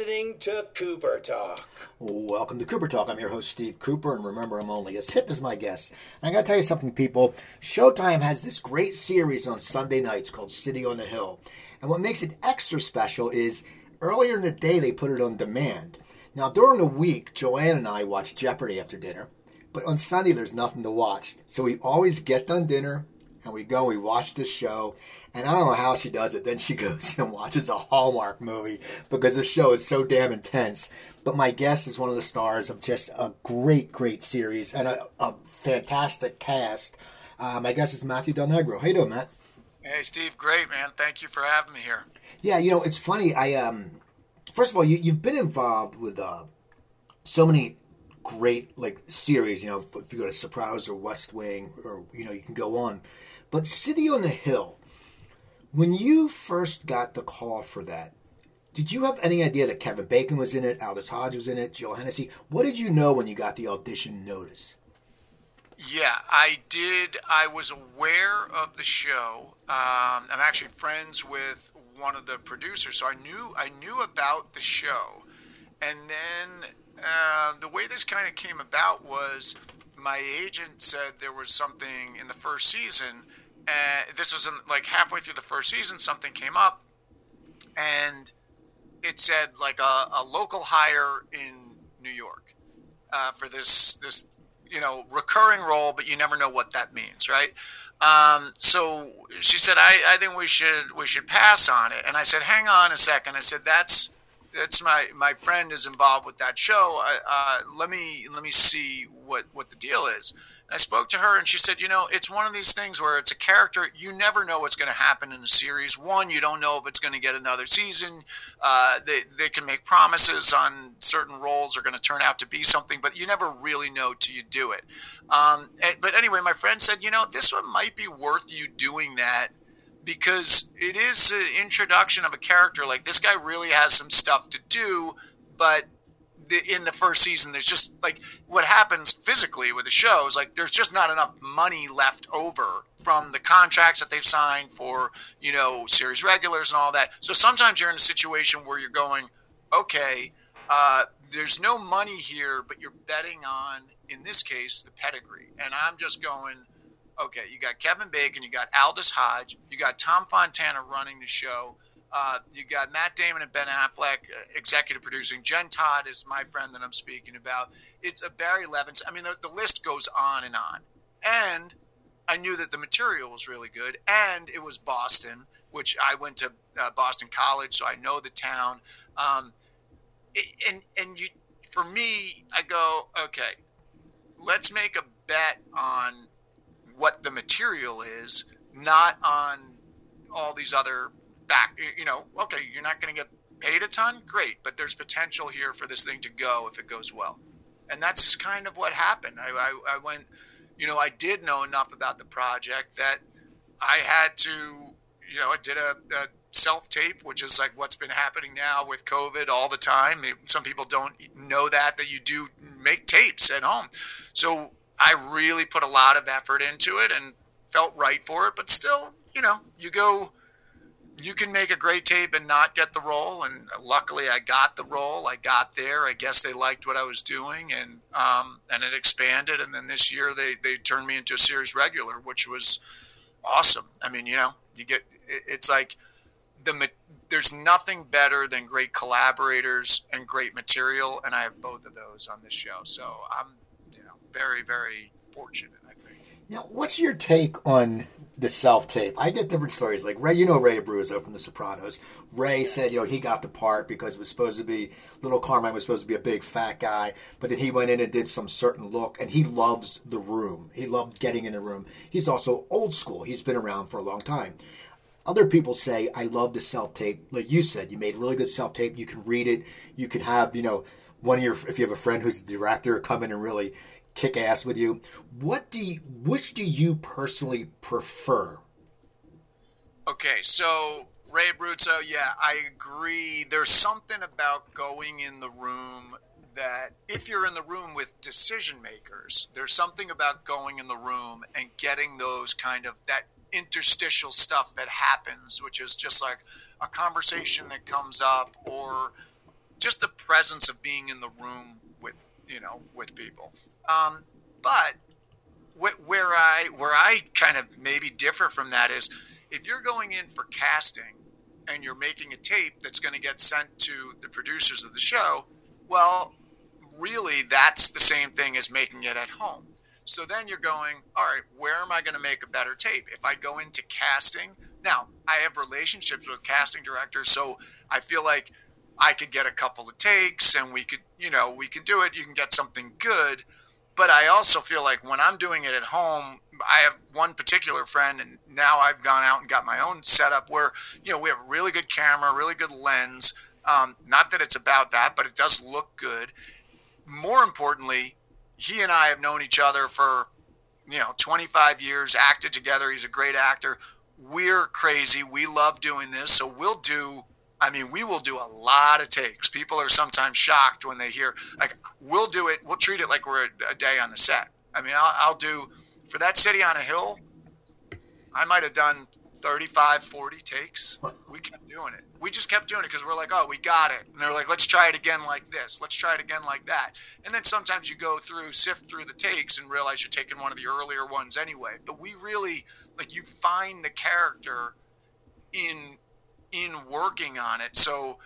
listening to Cooper Talk. Welcome to Cooper Talk. I'm your host, Steve Cooper, and remember, I'm only as hip as my guests. And I gotta tell you something, people. Showtime has this great series on Sunday nights called City on the Hill. And what makes it extra special is earlier in the day they put it on demand. Now, during the week, Joanne and I watch Jeopardy after dinner. But on Sunday, there's nothing to watch. So we always get done dinner and we go, we watch this show. And I don't know how she does it. Then she goes and watches a Hallmark movie because the show is so damn intense. But my guest is one of the stars of just a great, great series and a, a fantastic cast. Uh, my guest is Matthew Del Negro. How you doing, Matt? Hey, Steve. Great, man. Thank you for having me here. Yeah, you know, it's funny. I um, first of all, you, you've been involved with uh, so many great like series. You know, if you go to Sopranos or West Wing, or you know, you can go on. But City on the Hill when you first got the call for that, did you have any idea that Kevin Bacon was in it, Aldis Hodge was in it, Joe Hennessy? What did you know when you got the audition notice? Yeah, I did. I was aware of the show. Um, I'm actually friends with one of the producers, so I knew I knew about the show. And then uh, the way this kind of came about was my agent said there was something in the first season and this was in, like halfway through the first season, something came up, and it said like a, a local hire in New York uh, for this this you know recurring role, but you never know what that means, right? Um, so she said, I, I think we should we should pass on it, and I said, hang on a second. I said, that's that's my my friend is involved with that show. Uh, let me let me see what what the deal is. I spoke to her and she said, you know, it's one of these things where it's a character, you never know what's going to happen in the series. One, you don't know if it's going to get another season. Uh, they, they can make promises on certain roles are going to turn out to be something, but you never really know till you do it. Um, but anyway, my friend said, you know, this one might be worth you doing that because it is an introduction of a character. Like this guy really has some stuff to do, but in the first season, there's just like what happens physically with the show is like there's just not enough money left over from the contracts that they've signed for you know series regulars and all that. So sometimes you're in a situation where you're going, okay, uh, there's no money here, but you're betting on in this case the pedigree, and I'm just going. Okay, you got Kevin Bacon, you got Aldis Hodge, you got Tom Fontana running the show. Uh, you got Matt Damon and Ben Affleck uh, executive producing. Jen Todd is my friend that I'm speaking about. It's a Barry Levinson. I mean, the, the list goes on and on. And I knew that the material was really good, and it was Boston, which I went to uh, Boston College, so I know the town. Um, and and you, for me, I go, okay, let's make a bet on what the material is, not on all these other back. You know, okay, you're not going to get paid a ton, great, but there's potential here for this thing to go if it goes well. And that's kind of what happened. I, I, I went, you know, I did know enough about the project that I had to, you know, I did a, a self tape, which is like what's been happening now with COVID all the time. Some people don't know that, that you do make tapes at home. So I really put a lot of effort into it and felt right for it, but still, you know, you go you can make a great tape and not get the role. And luckily, I got the role. I got there. I guess they liked what I was doing, and um, and it expanded. And then this year, they they turned me into a series regular, which was awesome. I mean, you know, you get it's like the there's nothing better than great collaborators and great material, and I have both of those on this show. So I'm very very fortunate. I think. Now, what's your take on the self tape. I get different stories. Like Ray, you know Ray Abruzzo from The Sopranos. Ray said, you know, he got the part because it was supposed to be little Carmine was supposed to be a big fat guy, but then he went in and did some certain look, and he loves the room. He loved getting in the room. He's also old school. He's been around for a long time. Other people say, I love the self tape. Like you said, you made really good self tape. You can read it. You can have, you know, one of your if you have a friend who's a director come in and really kick ass with you. What do you, which do you personally prefer? Okay, so Ray Abruzzo, yeah, I agree. There's something about going in the room that if you're in the room with decision makers, there's something about going in the room and getting those kind of that interstitial stuff that happens, which is just like a conversation that comes up or just the presence of being in the room with you know with people. Um, but wh- where I where I kind of maybe differ from that is if you're going in for casting and you're making a tape that's going to get sent to the producers of the show, well, really that's the same thing as making it at home. So then you're going, all right, where am I going to make a better tape? If I go into casting, now I have relationships with casting directors, so I feel like I could get a couple of takes and we could, you know, we can do it. You can get something good. But I also feel like when I'm doing it at home, I have one particular friend, and now I've gone out and got my own setup where, you know, we have a really good camera, really good lens. Um, not that it's about that, but it does look good. More importantly, he and I have known each other for, you know, 25 years, acted together. He's a great actor. We're crazy. We love doing this. So we'll do I mean, we will do a lot of takes. People are sometimes shocked when they hear, like, we'll do it, we'll treat it like we're a, a day on the set. I mean, I'll, I'll, do, for that city on a hill, I might have done 35, 40 takes. We kept doing it. We just kept doing it because we're like, oh, we got it. And they're like, let's try it again like this. Let's try it again like that. And then sometimes you go through, sift through the takes and realize you're taking one of the earlier ones anyway. But we really, like, you find the character in in working on it. So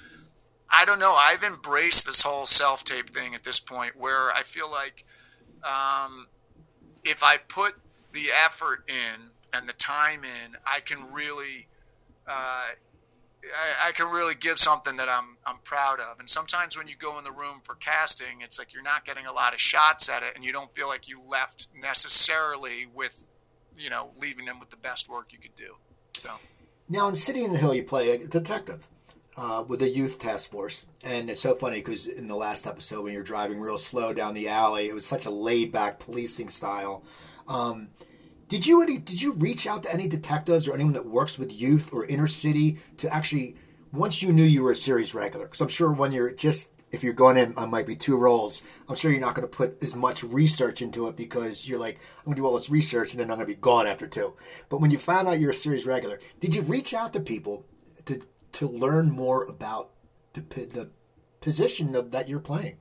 I don't know. I've embraced this whole self tape thing at this point where I feel like um, if I put the effort in and the time in, I can really. Uh, I, I, can really give something that I'm I'm proud of. And sometimes when you go in the room for casting, it's like you're not getting a lot of shots at it, and you don't feel like you left necessarily with, you know, leaving them with the best work you could do. So. Now, in City on the Hill, you play a detective uh, with a youth task force, and it's so funny because in the last episode, when you're driving real slow down the alley, it was such a laid-back policing style. Um, did you any, did you reach out to any detectives or anyone that works with youth or inner city to actually once you knew you were a series regular? Because I'm sure when you're just if you're going in on might be two roles, I'm sure you're not going to put as much research into it because you're like, I'm going to do all this research and then I'm going to be gone after two. But when you found out you're a series regular, did you reach out to people to to learn more about the the position of, that you're playing?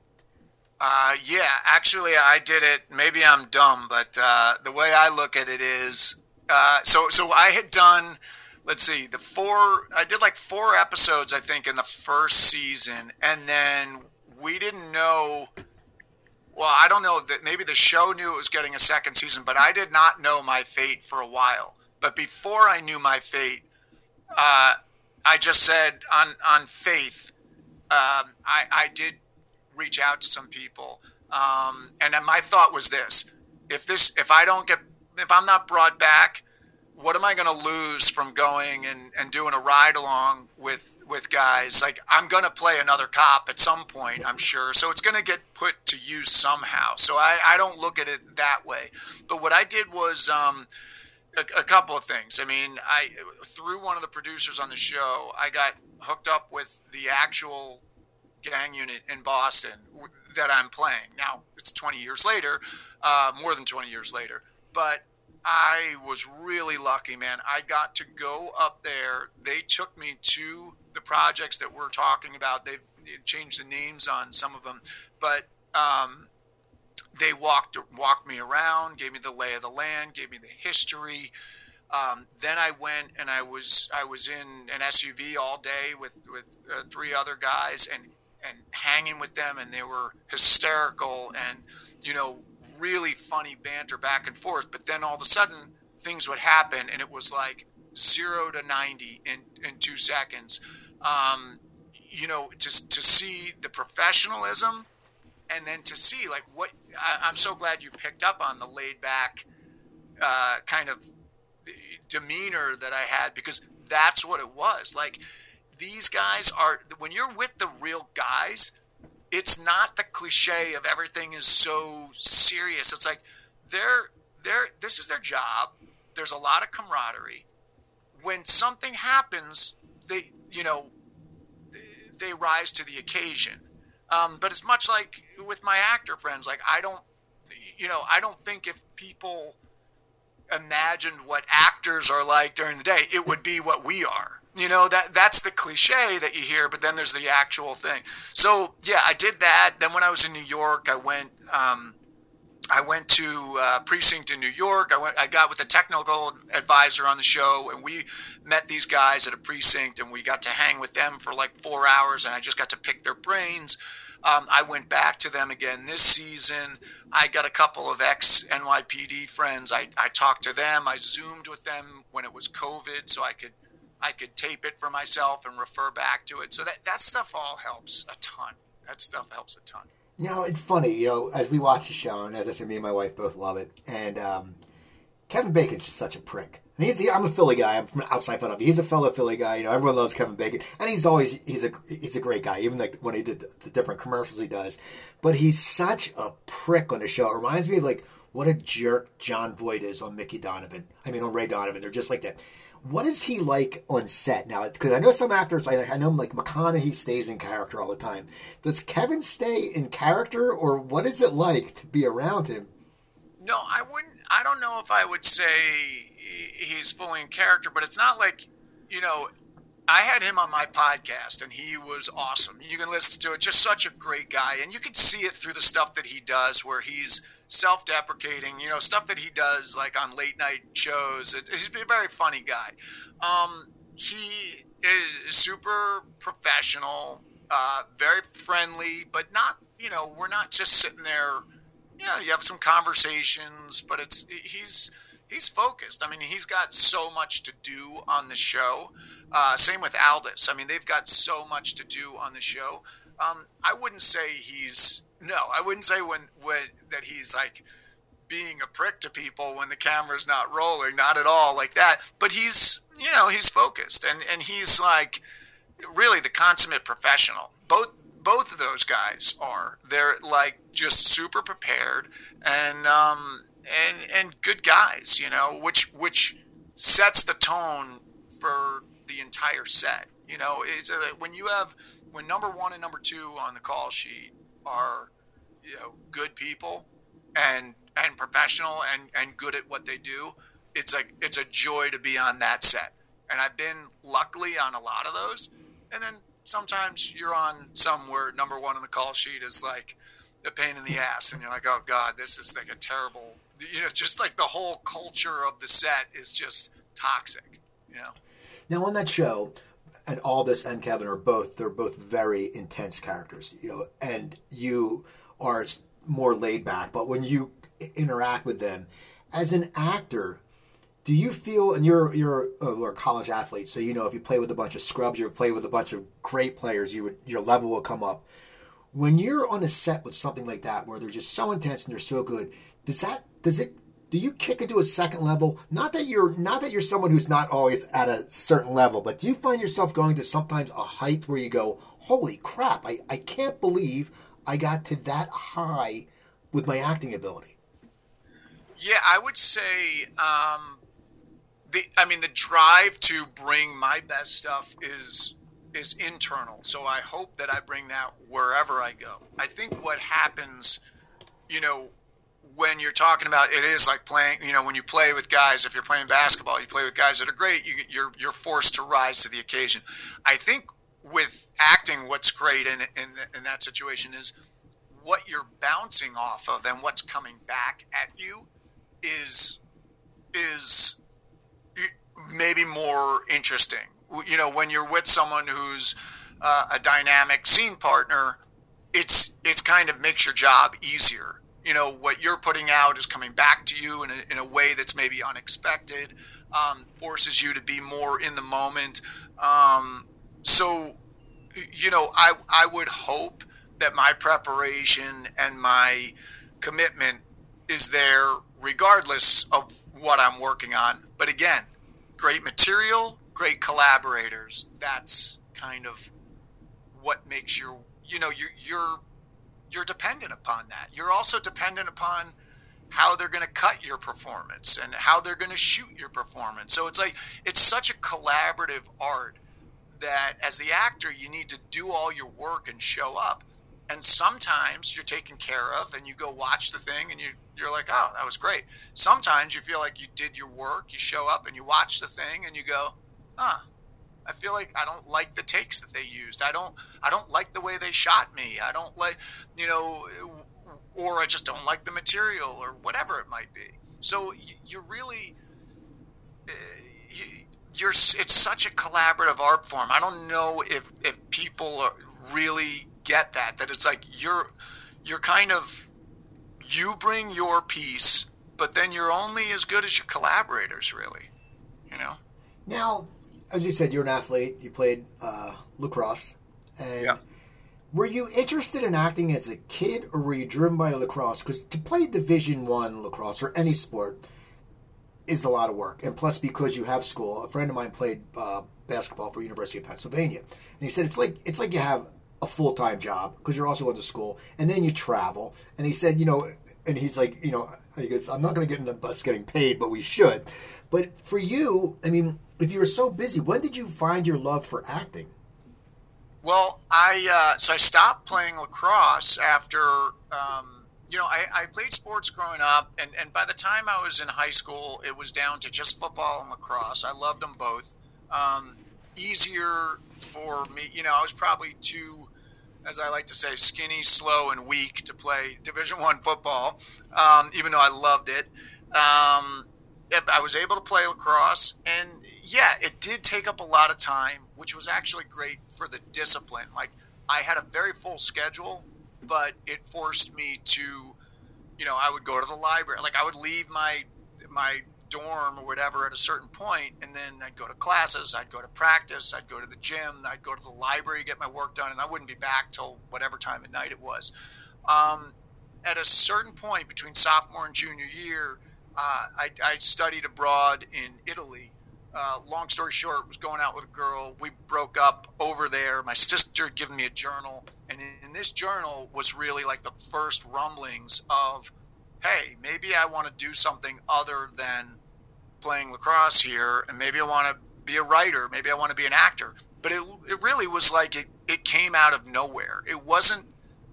Uh, yeah, actually, I did it. Maybe I'm dumb, but uh, the way I look at it is, uh, so so I had done let's see, the four, I did like four episodes, I think, in the first season. And then we didn't know, well, I don't know that maybe the show knew it was getting a second season, but I did not know my fate for a while. But before I knew my fate, uh, I just said on, on faith, um, I, I did reach out to some people. Um, and my thought was this if this, if I don't get, if I'm not brought back, what am I going to lose from going and, and doing a ride along with with guys? Like I'm going to play another cop at some point, I'm sure. So it's going to get put to use somehow. So I, I don't look at it that way. But what I did was um, a, a couple of things. I mean, I through one of the producers on the show, I got hooked up with the actual gang unit in Boston that I'm playing. Now it's 20 years later, uh, more than 20 years later, but I was really lucky, man. I got to go up there. They took me to the projects that we're talking about. They've, changed the names on some of them, but um, they walked walked me around, gave me the lay of the land, gave me the history. Um, then I went and I was I was in an SUV all day with with uh, three other guys and and hanging with them, and they were hysterical and you know really funny banter back and forth. But then all of a sudden, things would happen, and it was like zero to ninety in in two seconds. Um, you know, to to see the professionalism, and then to see like what I, am so glad you picked up on the laid back uh, kind of demeanor that I had because that's what it was. Like these guys are when you're with the real guys it's not the cliche of everything is so serious. It's like they're they're this is their job. There's a lot of camaraderie. When something happens, they you know they rise to the occasion. Um, but it's much like with my actor friends. Like I don't, you know, I don't think if people imagined what actors are like during the day, it would be what we are. You know that that's the cliche that you hear, but then there's the actual thing. So yeah, I did that. Then when I was in New York, I went. Um, I went to uh, precinct in New York. I went. I got with a technical advisor on the show, and we met these guys at a precinct, and we got to hang with them for like four hours, and I just got to pick their brains. Um, I went back to them again this season. I got a couple of ex NYPD friends. I, I talked to them. I zoomed with them when it was COVID, so I could I could tape it for myself and refer back to it. So that that stuff all helps a ton. That stuff helps a ton. You know, it's funny. You know, as we watch the show, and as I said, me and my wife both love it. And um, Kevin Bacon's just such a prick. And he's, he, I'm a Philly guy. I'm from outside Philadelphia. He's a fellow Philly guy. You know, everyone loves Kevin Bacon, and he's always he's a he's a great guy. Even like when he did the, the different commercials he does, but he's such a prick on the show. It reminds me of like what a jerk Jon Voight is on Mickey Donovan. I mean, on Ray Donovan. They're just like that. What is he like on set now? Because I know some actors, I, I know like McConaughey stays in character all the time. Does Kevin stay in character, or what is it like to be around him? No, I wouldn't. I don't know if I would say he's fully in character, but it's not like, you know, I had him on my podcast and he was awesome. You can listen to it. Just such a great guy. And you can see it through the stuff that he does where he's self deprecating, you know, stuff that he does like on late night shows. he's a very funny guy. Um, he is super professional, uh, very friendly, but not, you know, we're not just sitting there. Know, you have some conversations, but it's, he's, he's focused. I mean, he's got so much to do on the show. Uh, same with Aldis. I mean, they've got so much to do on the show. Um, I wouldn't say he's no. I wouldn't say when when that he's like being a prick to people when the camera's not rolling. Not at all like that. But he's you know he's focused and and he's like really the consummate professional. Both both of those guys are. They're like just super prepared and um, and and good guys, you know, which which sets the tone for the entire set. You know, it's a, when you have when number one and number two on the call sheet are you know good people and and professional and and good at what they do. It's like it's a joy to be on that set, and I've been luckily on a lot of those. And then sometimes you're on some where number one on the call sheet is like a pain in the ass, and you're like, oh god, this is like a terrible you know, just like the whole culture of the set is just toxic. You know. Now on that show, and Aldis and Kevin are both they're both very intense characters. You know, and you are more laid back, but when you interact with them as an actor. Do you feel, and you're you're a, college athlete, so you know if you play with a bunch of scrubs, you play with a bunch of great players, you would your level will come up. When you're on a set with something like that, where they're just so intense and they're so good, does that does it do you kick into a second level? Not that you're not that you're someone who's not always at a certain level, but do you find yourself going to sometimes a height where you go, "Holy crap! I, I can't believe I got to that high with my acting ability." Yeah, I would say um, the I mean the drive to bring my best stuff is is internal. So I hope that I bring that wherever I go. I think what happens, you know, when you're talking about it is like playing you know when you play with guys if you're playing basketball you play with guys that are great you, you're you're forced to rise to the occasion i think with acting what's great in, in in that situation is what you're bouncing off of and what's coming back at you is is maybe more interesting. You know when you're with someone who's uh, a dynamic scene partner it's it's kind of makes your job easier. You know what you're putting out is coming back to you in a, in a way that's maybe unexpected um, forces you to be more in the moment. Um, so you know I, I would hope that my preparation and my commitment is there regardless of what i'm working on but again great material great collaborators that's kind of what makes your you know you're, you're you're dependent upon that. You're also dependent upon how they're going to cut your performance and how they're going to shoot your performance. So it's like it's such a collaborative art that as the actor you need to do all your work and show up. And sometimes you're taken care of and you go watch the thing and you, you're like oh that was great. Sometimes you feel like you did your work you show up and you watch the thing and you go huh i feel like i don't like the takes that they used. I don't i don't like the way they shot me. I don't like you know or i just don't like the material or whatever it might be. So you, really eh, you, you're it's such a collaborative art form. I don't know if if people are really get that that it's like you're you're kind of you bring your piece but then you're only as good as your collaborators really you know? Now as you said you're an athlete. You played uh, lacrosse. And yeah. were you interested in acting as a kid or were you driven by lacrosse? Because to play division one lacrosse or any sport is a lot of work. And plus because you have school a friend of mine played uh, basketball for university of pennsylvania. And he said it's like it's like you have a full time job because you're also going to school, and then you travel. And he said, you know, and he's like, you know, he goes, I'm not going to get in the bus getting paid, but we should. But for you, I mean, if you were so busy, when did you find your love for acting? Well, I uh, so I stopped playing lacrosse after. Um, you know, I, I, played sports growing up, and, and by the time I was in high school, it was down to just football and lacrosse. I loved them both. Um, easier for me, you know, I was probably too as I like to say, skinny, slow, and weak to play Division One football. Um, even though I loved it, um, I was able to play lacrosse, and yeah, it did take up a lot of time, which was actually great for the discipline. Like I had a very full schedule, but it forced me to, you know, I would go to the library. Like I would leave my my dorm or whatever at a certain point, and then I'd go to classes, I'd go to practice, I'd go to the gym, I'd go to the library, get my work done, and I wouldn't be back till whatever time at night it was. Um, at a certain point between sophomore and junior year, uh, I, I, studied abroad in Italy. Uh, long story short, was going out with a girl. We broke up over there. My sister had given me a journal, and in, in this journal was really like the first rumblings of, hey, maybe I want to do something other than playing lacrosse here, and maybe I want to be a writer, maybe I want to be an actor. But it, it really was like it, it came out of nowhere. It wasn't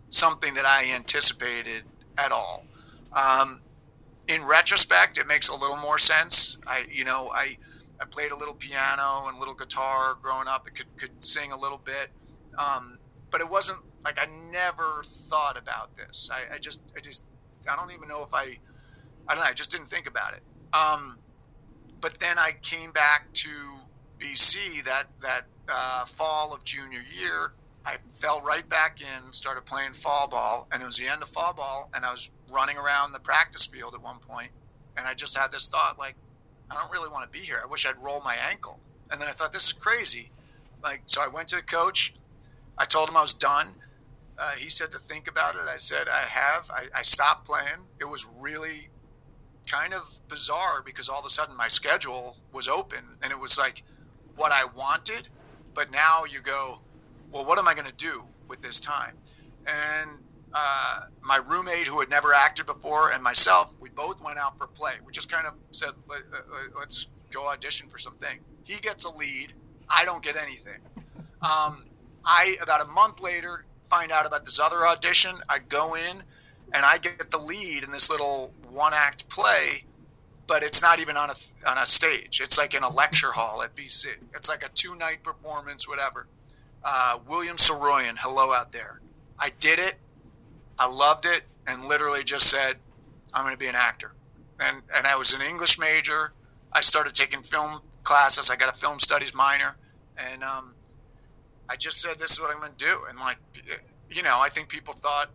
something that I anticipated at all. Um, in retrospect, it makes a little more sense. I, you know, I, I played a little piano and a little guitar growing up. I could, could sing a little bit. Um, but it wasn't like I never thought about this. I, I, just, I just, I don't even know if I, I don't know. I just didn't think about it. Um, but then I came back to BC that that uh, fall of junior year. I fell right back in, started playing fall ball, and it was the end of fall ball, and I was running around the practice field at one point, and I just had this thought like, I don't really want to be here. I wish I'd roll my ankle. And then I thought, this is crazy. Like, so I went to the coach. I told him I was done. Uh, he said to think about it. I said, I have. I, I stopped playing. It was really kind of bizarre because all of a sudden my schedule was open and it was like what I wanted. But now you go, well, what am I going to do with this time? And uh, my roommate, who had never acted before, and myself, we both went out for play. We just kind of said, let's go audition for something. He gets a lead. I don't get anything. Um, I, about a month later, find out about this other audition. I go in and I get the lead in this little one act play, but it's not even on a on a stage. It's like in a lecture hall at BC. It's like a two night performance, whatever. Uh, William Saroyan, hello out there. I did it. I loved it, and literally just said, "I'm going to be an actor." And and I was an English major. I started taking film classes. I got a film studies minor, and um, I just said, "This is what I'm going to do." And like, you know, I think people thought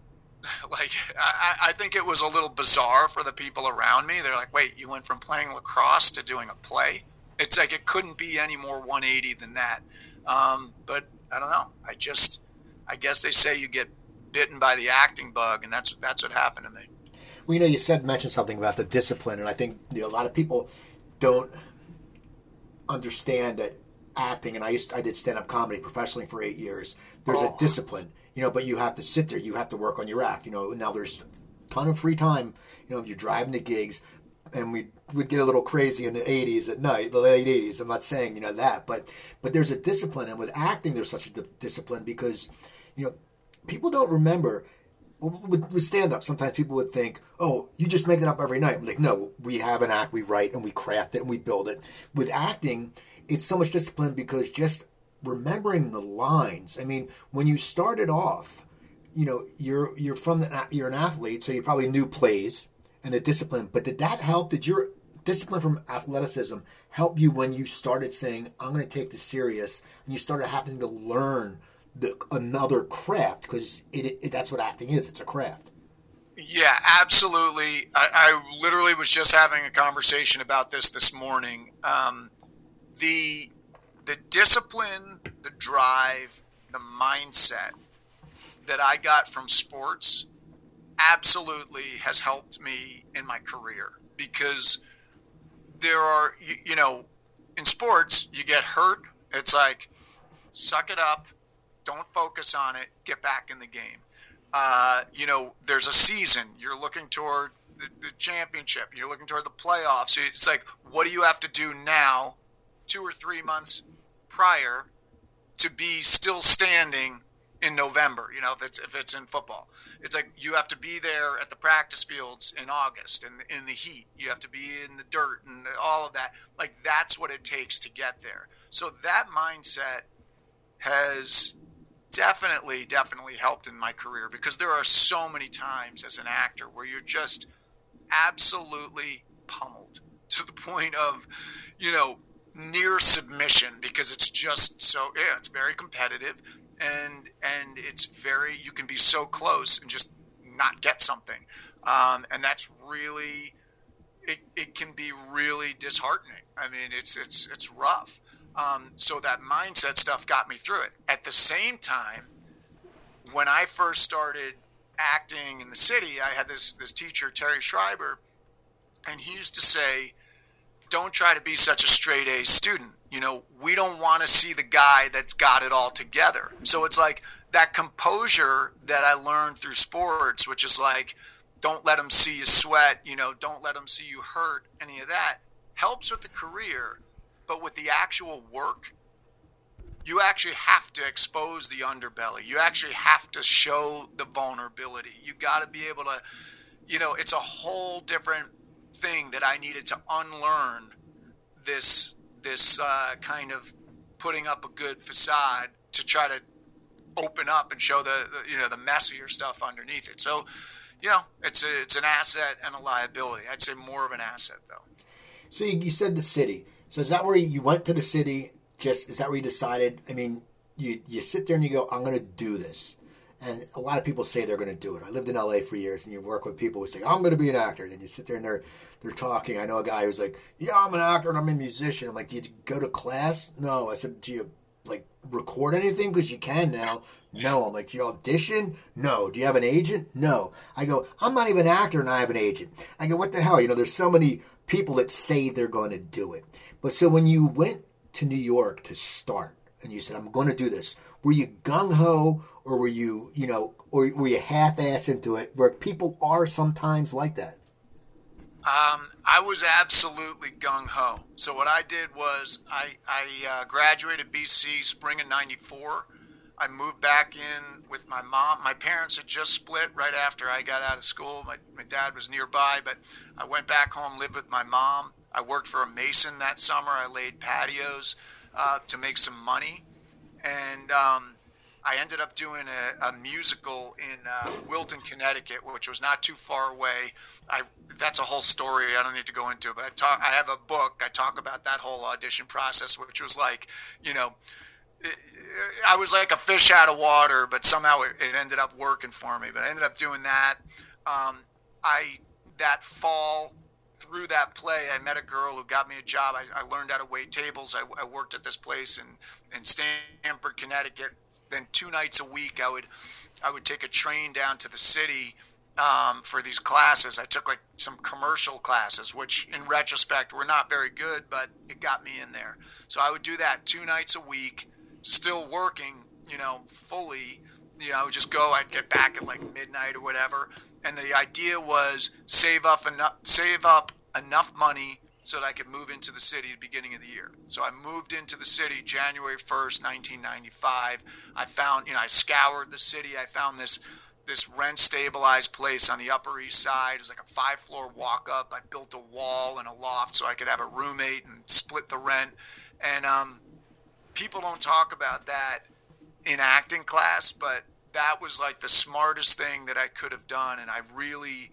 like I, I, think it was a little bizarre for the people around me. They're like, "Wait, you went from playing lacrosse to doing a play?" It's like it couldn't be any more 180 than that. Um, but I don't know. I just, I guess they say you get bitten by the acting bug, and that's that's what happened to me. Well, you know, you said mentioned something about the discipline, and I think you know, a lot of people don't understand that acting. And I used I did stand up comedy professionally for eight years. There's oh. a discipline you know, but you have to sit there. You have to work on your act. You know, now there's a ton of free time. You know, you're driving to gigs, and we would get a little crazy in the 80s at night, the late 80s. I'm not saying you know that, but but there's a discipline, and with acting, there's such a discipline because you know people don't remember with, with stand up, sometimes people would think, oh, you just make it up every night. Like, no, we have an act, we write, and we craft it, and we build it. With acting, it's so much discipline because just remembering the lines. I mean, when you started off, you know, you're you're from the, you're an athlete, so you probably knew plays and the discipline. But did that help? Did your discipline from athleticism help you when you started saying, "I'm going to take this serious," and you started having to learn the, another craft because it, it, that's what acting is. It's a craft. Yeah, absolutely. I, I, literally was just having a conversation about this this morning. Um, the the discipline, the drive, the mindset that I got from sports absolutely has helped me in my career because there are you, you know in sports you get hurt it's like suck it up don't focus on it. Get back in the game. Uh, you know, there's a season. You're looking toward the, the, championship. You're looking toward the playoffs. It's like, what do you have to do now, two or three months prior, to be still standing in November? You know, if it's if it's in football, it's like you have to be there at the practice fields in August and in, in the heat. You have to be in the dirt and all of that. Like that's what it takes to get there. So that mindset has definitely, definitely helped in my career because there are so many times as an actor where you're just absolutely pummeled to the point of, you know, near submission because it's just so yeah, it's very competitive and and it's very you can be so close and just not get something. Um, and that's really it, it can be really disheartening. I mean, it's it's it's rough. Um, so that mindset stuff got me through it. At the same time, when I first started acting in the city, I had this this teacher Terry Schreiber, and he used to say, "Don't try to be such a straight A student. You know, we don't want to see the guy that's got it all together." So it's like that composure that I learned through sports, which is like, don't let them see you sweat. You know, don't let them see you hurt. Any of that helps with the career but with the actual work, you actually have to expose the underbelly. You actually have to show the vulnerability. You got to be able to, you know, it's a whole different thing that I needed to unlearn this this uh, kind of putting up a good facade to try to open up and show the, the, you know the messier stuff underneath it. So, you know, it's a, it's an asset and a liability. I'd say more of an asset though. So you, you said the city. So is that where you went to the city? Just is that where you decided? I mean, you you sit there and you go, I'm going to do this. And a lot of people say they're going to do it. I lived in LA for years, and you work with people who say, "I'm going to be an actor." And you sit there and they're they're talking. I know a guy who's like, "Yeah, I'm an actor and I'm a musician." I'm like, "Do you go to class?" No. I said, "Do you like record anything? Because you can now." No. I'm like, "Do you audition?" No. Do you have an agent? No. I go, "I'm not even an actor and I have an agent." I go, "What the hell?" You know, there's so many people that say they're going to do it. But so when you went to New York to start and you said, I'm going to do this, were you gung ho or were you, you know, or were you half ass into it where people are sometimes like that? Um, I was absolutely gung ho. So what I did was I, I uh, graduated BC spring of '94. I moved back in with my mom. My parents had just split right after I got out of school. My, my dad was nearby, but I went back home, lived with my mom. I worked for a mason that summer. I laid patios uh, to make some money, and um, I ended up doing a, a musical in uh, Wilton, Connecticut, which was not too far away. I that's a whole story. I don't need to go into it, but I talk. I have a book. I talk about that whole audition process, which was like, you know. I was like a fish out of water, but somehow it, ended up working for me. But I ended up doing that. Um, I that fall through that play, I met a girl who got me a job. I, I learned how to wait tables. I, I, worked at this place in, in Stamford, Connecticut. Then two nights a week, I would I would take a train down to the city um, for these classes. I took like some commercial classes, which in retrospect were not very good, but it got me in there. So I would do that two nights a week, still working, you know, fully. You know, I would just go. I'd get back at like midnight or whatever, and the idea was save up enough save up enough money so that I could move into the city at the beginning of the year. So I moved into the city January 1st, 1995. I found, you know, I scoured the city. I found this this rent stabilized place on the Upper East Side. It was like a five floor walk up. I built a wall and a loft so I could have a roommate and split the rent. And um, people don't talk about that in acting class, but that was like the smartest thing that I could have done. And I really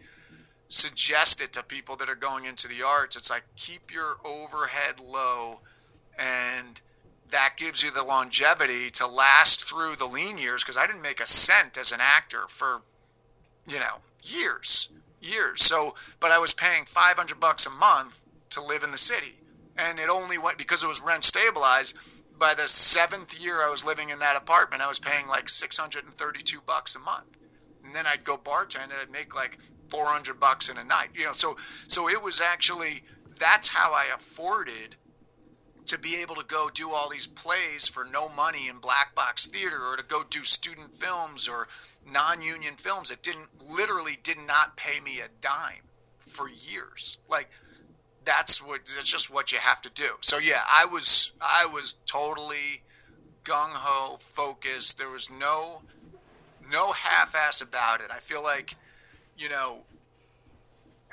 suggest it to people that are going into the arts. It's like keep your overhead low and that gives you the longevity to last through the lean years because I didn't make a cent as an actor for you know years years so but I was paying 500 bucks a month to live in the city and it only went because it was rent stabilized by the seventh year I was living in that apartment, I was paying like 632 bucks a month. And then I'd go bartend and I'd make like 400 bucks in a night. You know, so so it was actually that's how I afforded to be able to go do all these plays for no money in black box theater or to go do student films or non-union films that didn't literally did not pay me a dime for years. Like that's what that's just what you have to do. So yeah, I was I was totally gung ho focused. There was no no half ass about it. I feel like you know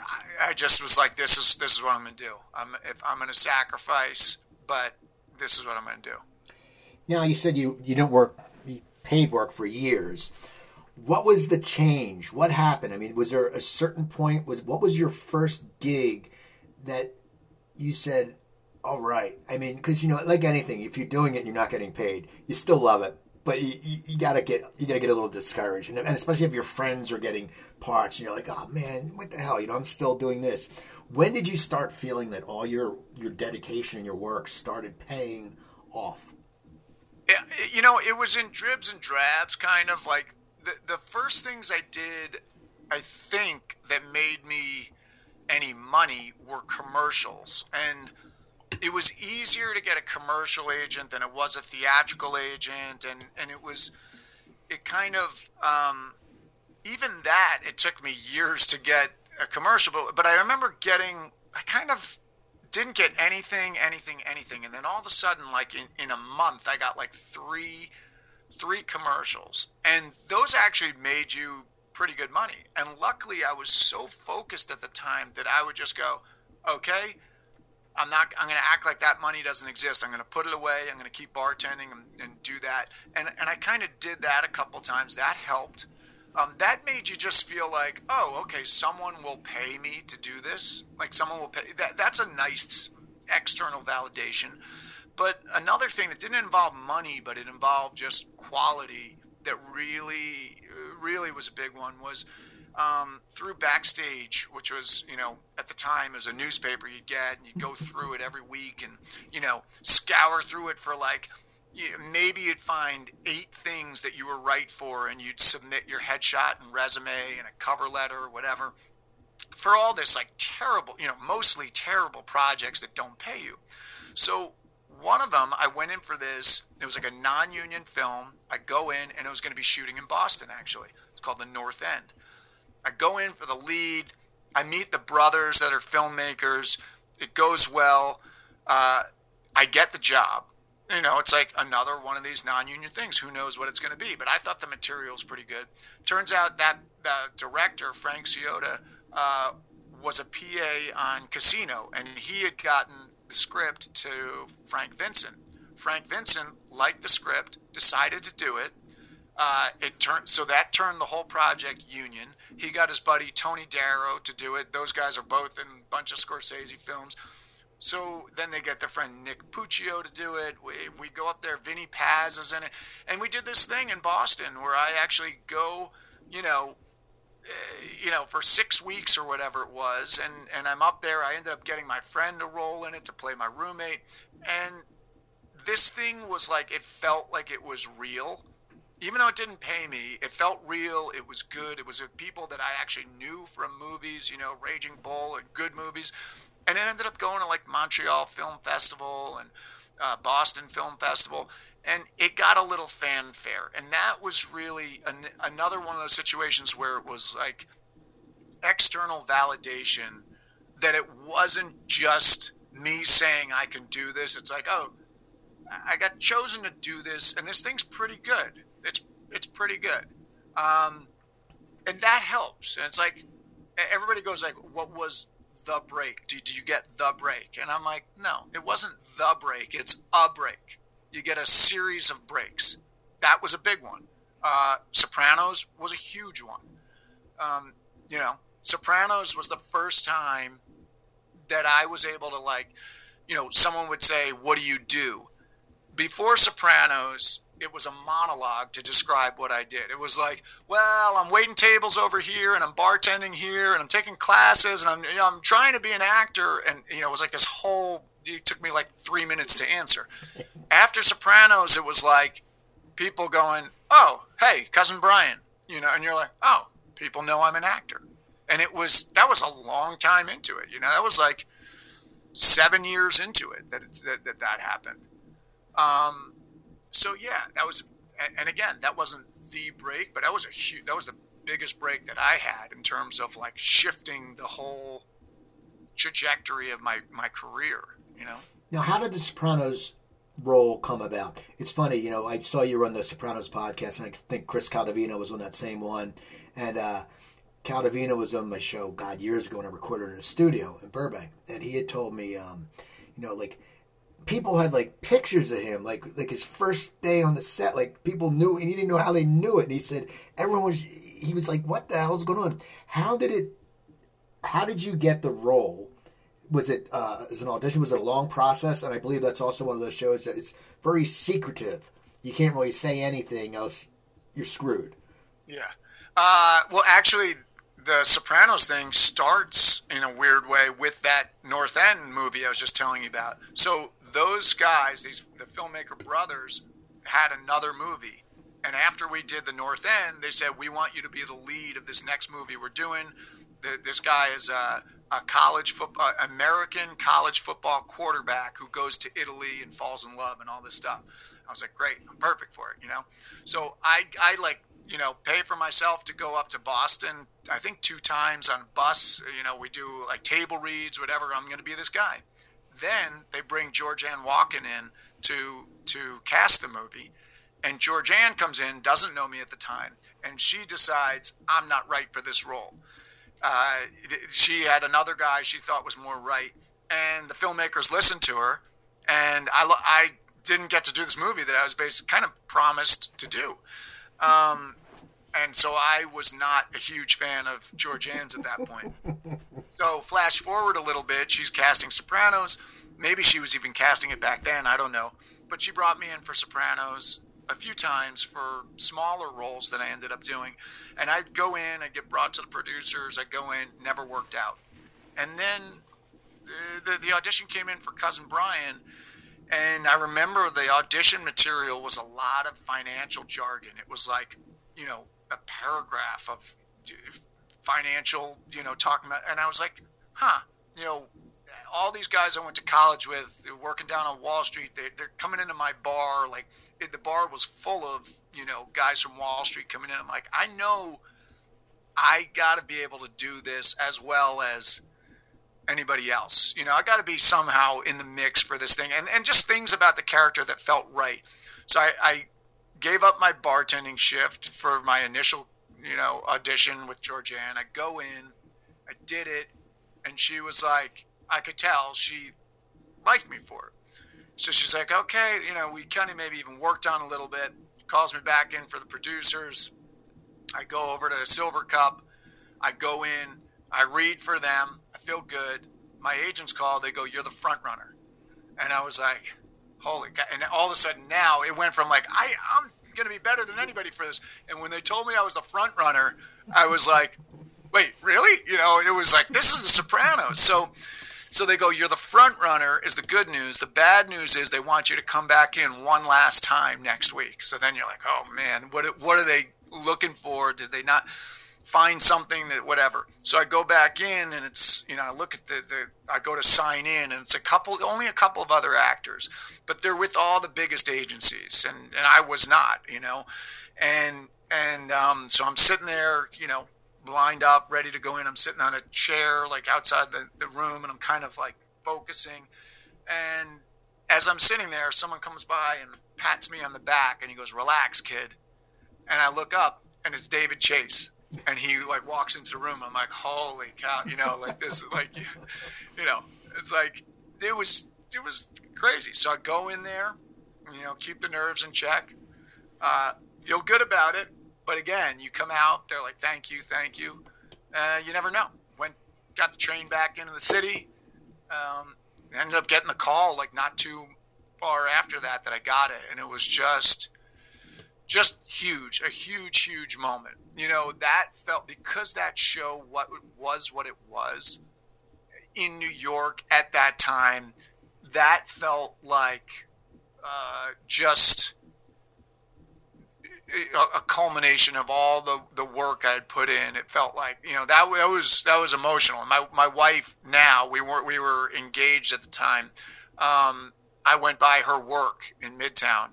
I, I, just was like this is this is what I'm gonna do. I'm if I'm gonna sacrifice, but this is what I'm gonna do. Now you said you you don't work paid work for years. What was the change? What happened? I mean, was there a certain point? Was what was your first gig? that you said, all right. I mean, because you know, like anything, if you're doing it and you're not getting paid, you still love it, but you, you, you gotta get you gotta get a little discouraged, and, and, especially if your friends are getting parts, and you're like, oh man, what the hell? You know, I'm still doing this. When did you start feeling that all your your dedication and your work started paying off? Yeah, you know, it was in dribs and drabs, kind of like the the first things I did. I think that made me any money were commercials. And it was easier to get a commercial agent than it was a theatrical agent. And, and it was, it kind of, um, even that, it took me years to get a commercial. But, but I remember getting, I kind of didn't get anything, anything, anything. And then all of a sudden, like in, in a month, I got like three, three commercials. And those actually made you pretty good money. And luckily, I was so focused at the time that I would just go, okay, I'm not. I'm going to act like that money doesn't exist. I'm going to put it away. I'm going to keep bartending and, and do that. And and I kind of did that a couple times. That helped. Um, that made you just feel like, oh, okay, someone will pay me to do this. Like someone will pay. That that's a nice external validation. But another thing that didn't involve money, but it involved just quality that really really was a big one was um, through Backstage, which was, you know, at the time it was a newspaper you'd get and you'd go through it every week and, you know, scour through it for like, maybe you'd find eight things that you were right for and you'd submit your headshot and resume and a cover letter or whatever for all this like terrible, you know, mostly terrible projects that don't pay you. So one of them, I went in for this. It was like a non-union film. I go in, and it was going to be shooting in Boston. Actually, it's called The North End. I go in for the lead. I meet the brothers that are filmmakers. It goes well. Uh, I get the job. You know, it's like another one of these non-union things. Who knows what it's going to be? But I thought the material was pretty good. Turns out that the director Frank Ciotta uh, was a PA on Casino, and he had gotten the script to Frank Vincent. Frank Vincent liked the script, decided to do it. Uh, it turned so that turned the whole project union. He got his buddy Tony Darrow to do it. Those guys are both in a bunch of Scorsese films. So then they get their friend Nick Puccio to do it. We, we go up there. Vinny Paz is in it, and we did this thing in Boston where I actually go, you know, you know, for six weeks or whatever it was, and and I'm up there. I ended up getting my friend a role in it to play my roommate, and this thing was like it felt like it was real. Even though it didn't pay me, it felt real. It was good. It was with people that I actually knew from movies, you know, Raging Bull and good movies. And it ended up going to like Montreal Film Festival and uh, Boston Film Festival and it got a little fanfare and that was really an, another one of those situations where it was like external validation that it wasn't just me saying I can do this. It's like, oh, I got chosen to do this, and this thing's pretty good. It's pretty good, um, and that helps. And it's like everybody goes like, "What was the break? Did you get the break?" And I'm like, "No, it wasn't the break. It's a break. You get a series of breaks. That was a big one. Uh, Sopranos was a huge one. Um, you know, Sopranos was the first time that I was able to like, you know, someone would say, "What do you do?" before Sopranos, it was a monologue to describe what I did. It was like, well, I'm waiting tables over here, and I'm bartending here, and I'm taking classes, and I'm you know, I'm trying to be an actor, and you know, it was like this whole. It took me like three minutes to answer. After Sopranos, it was like people going, "Oh, hey, cousin Brian," you know, and you're like, "Oh, people know I'm an actor," and it was that was a long time into it. You know, that was like seven years into it that that, that that happened um, so yeah, that was, and again, that wasn't the break, but that was a huge, that was the biggest break that I had in terms of like shifting the whole trajectory of my my career. You know. Now, how did The Sopranos role come about? It's funny, you know. I saw you run the Sopranos podcast, and I think Chris Caldovino was on that same one, and uh, Caldovino was on my show, God, years ago, when I recorded in a studio in Burbank, and he had told me, um, you know, like people had like pictures of him, like like his first day on the set. Like people knew, and he didn't know how they knew it. And he said everyone was. He was like, "What the hell's going on? How did it? How did you get the role? Was it uh, as an audition? Was it a long process? And I believe that's also one of those shows that it's very secretive. You can't really say anything else. You're screwed. Yeah. Uh, well, actually, the Sopranos thing starts in a weird way with that North End movie I was just telling you about. So those guys, these the filmmaker brothers, had another movie, and after we did the North End, they said we want you to be the lead of this next movie we're doing. This guy is a, a college football, uh, American college football quarterback who goes to Italy and falls in love and all this stuff. I was like, great, I'm perfect for it, you know. So I, I like you know, pay for myself to go up to Boston. I think two times on bus. You know, we do like table reads, whatever. I'm going to be this guy. Then they bring Georgianne Walken in to to cast the movie, and Georgianne comes in, doesn't know me at the time, and she decides I'm not right for this role. Uh, she had another guy she thought was more right, and the filmmakers listened to her, and I, I didn't get to do this movie that I was basically kind of promised to do. Um, and so I was not a huge fan of Georgianne's at that point. so flash forward a little bit, she's casting Sopranos. Maybe she was even casting it back then. I don't know. But she brought me in for Sopranos a few times for smaller roles that I ended up doing. And I'd go in, I'd get brought to the producers, I'd go in, never worked out. And then the, the, the audition came in for Cousin Brian. And I remember the audition material was a lot of financial jargon. It was like, you know, a paragraph of financial, you know, talking about, and I was like, huh, you know, all these guys I went to college with, working down on Wall Street, they, they're coming into my bar. Like the bar was full of, you know, guys from Wall Street coming in. I'm like, I know I got to be able to do this as well as anybody else. You know, I got to be somehow in the mix for this thing, and and just things about the character that felt right. So I, I gave up my bartending shift for my initial, you know, audition with Georgianne. I go in, I did it, and she was like, I could tell she liked me for it. So she's like, okay, you know, we kind of maybe even worked on a little bit. Calls me back in for the producers. I go over to Silvercup. I go in. I read for them. I feel good. My agents call. They go, "You're the front runner," and I was like, holy God. And all of a sudden now it went from like, I, I'm going to be better than anybody for this. And when they told me I was the front runner, I was like, wait, really? You know, it was like, this is the Sopranos. So, so they go, you're the front runner is the good news. The bad news is they want you to come back in one last time next week. So then you're like, oh man, what, what are they looking for? Did they not? Find something that whatever. So I go back in and it's you know I look at the, the I go to sign in and it's a couple only a couple of other actors, but they're with all the biggest agencies and and I was not you know, and and um, so I'm sitting there you know lined up, ready to go in. I'm sitting on a chair, like outside the, the room, and I'm kind of like focusing. And as I'm sitting there, someone comes by and pats me on the back, and he goes, "Relax, kid." And I look up, and it's David Chase, and he like walks into the room. I'm like, "Holy cow!" You know, like this, like you know, it's like it was it was crazy. So I go in there, you know, keep the nerves in check, uh, feel good about it. But again, you come out, they're like, "Thank you, thank you." Uh, you never know. Went, got the train back into the city. Um, ended up getting the call like not too far after that that I got it, and it was just, just huge, a huge, huge moment. You know, that felt because that show what was what it was in New York at that time. That felt like uh, just a, a, culmination of all the, the work I had put in. It felt like you know that, that was that was emotional. My my wife now we were we were engaged at the time. Um, I went by her work in Midtown,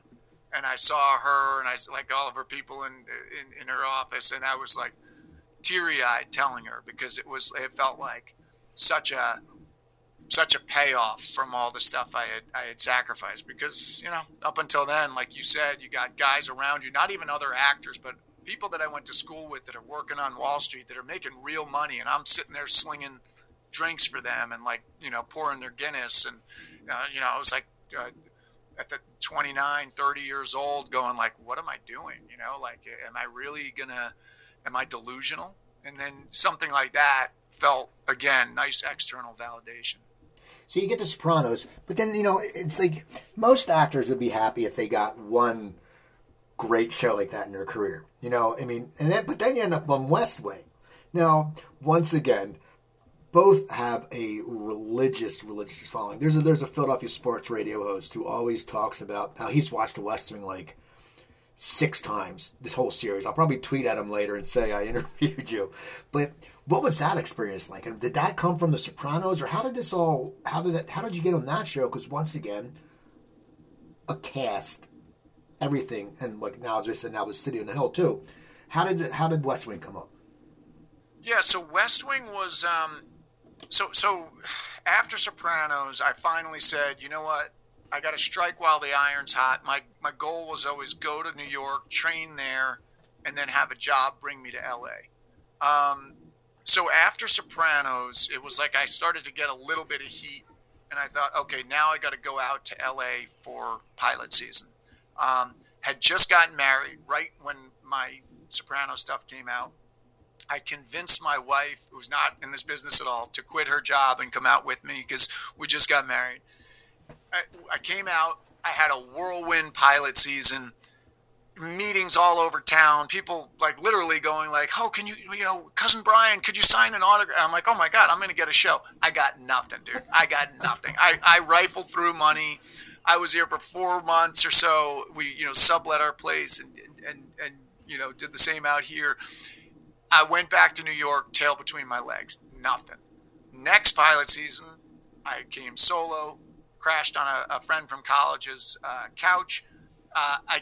and I saw her and I like all of her people in in, in her office, and I was like teary eyed telling her because it was it felt like such a such a payoff from all the stuff I had I had sacrificed because you know up until then like you said you got guys around you not even other actors but people that I went to school with that are working on Wall Street that are making real money and I'm sitting there slinging drinks for them and like you know pouring their Guinness and uh, you know I was like uh, at the 29 30 years old going like what am I doing you know like am I really gonna am I delusional and then something like that felt again nice external validation so you get The Sopranos, but then you know it's like most actors would be happy if they got one great show like that in their career. You know, I mean, and then but then you end up on West Wing. Now, once again, both have a religious religious following. There's a there's a Philadelphia sports radio host who always talks about how he's watched The West Wing like six times this whole series. I'll probably tweet at him later and say I interviewed you. But what was that experience like? And did that come from The Sopranos, or how did this all? How did that? How did you get on that show? Because once again, a cast, everything, and like now as I said, now the City on the Hill too. How did how did West Wing come up? Yeah, so West Wing was um, so so after Sopranos, I finally said, you know what, I got to strike while the iron's hot. My my goal was always go to New York, train there, and then have a job bring me to LA. Um, so after Sopranos, it was like I started to get a little bit of heat, and I thought, okay, now I got to go out to LA for pilot season. Um, had just gotten married right when my Soprano stuff came out. I convinced my wife, who's not in this business at all, to quit her job and come out with me because we just got married. I, I came out. I had a whirlwind pilot season meetings all over town. People like literally going like, "Oh, can you, you know, cousin Brian, could you sign an autograph?" I'm like, "Oh my god, I'm to get a show." I got nothing, dude. I got nothing. I I rifled through money. I was here for four months or so. We you know sublet our place and and and you know did the same out here. I went back to New York, tail between my legs. Nothing. Next pilot season, I came solo. Crashed on a, a friend from college's uh, couch. Uh, I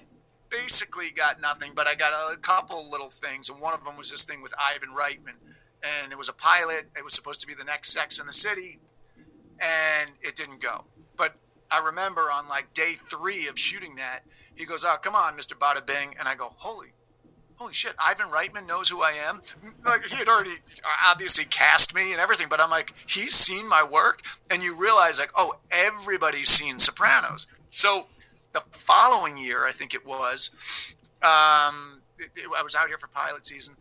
basically got nothing, but I got a couple little things, and one of them was this thing with Ivan Reitman, and it was a pilot. It was supposed to be the next Sex in the City, and it didn't go. But I remember on like day three of shooting that, he goes, "Oh, come on, Mister Bada Bing," and I go, "Holy." Holy shit! Ivan Reitman knows who I am. Like he had already obviously cast me and everything, but I'm like, he's seen my work, and you realize like, oh, everybody's seen Sopranos. So the following year, I think it was, um, it, it, I was out here for pilot season,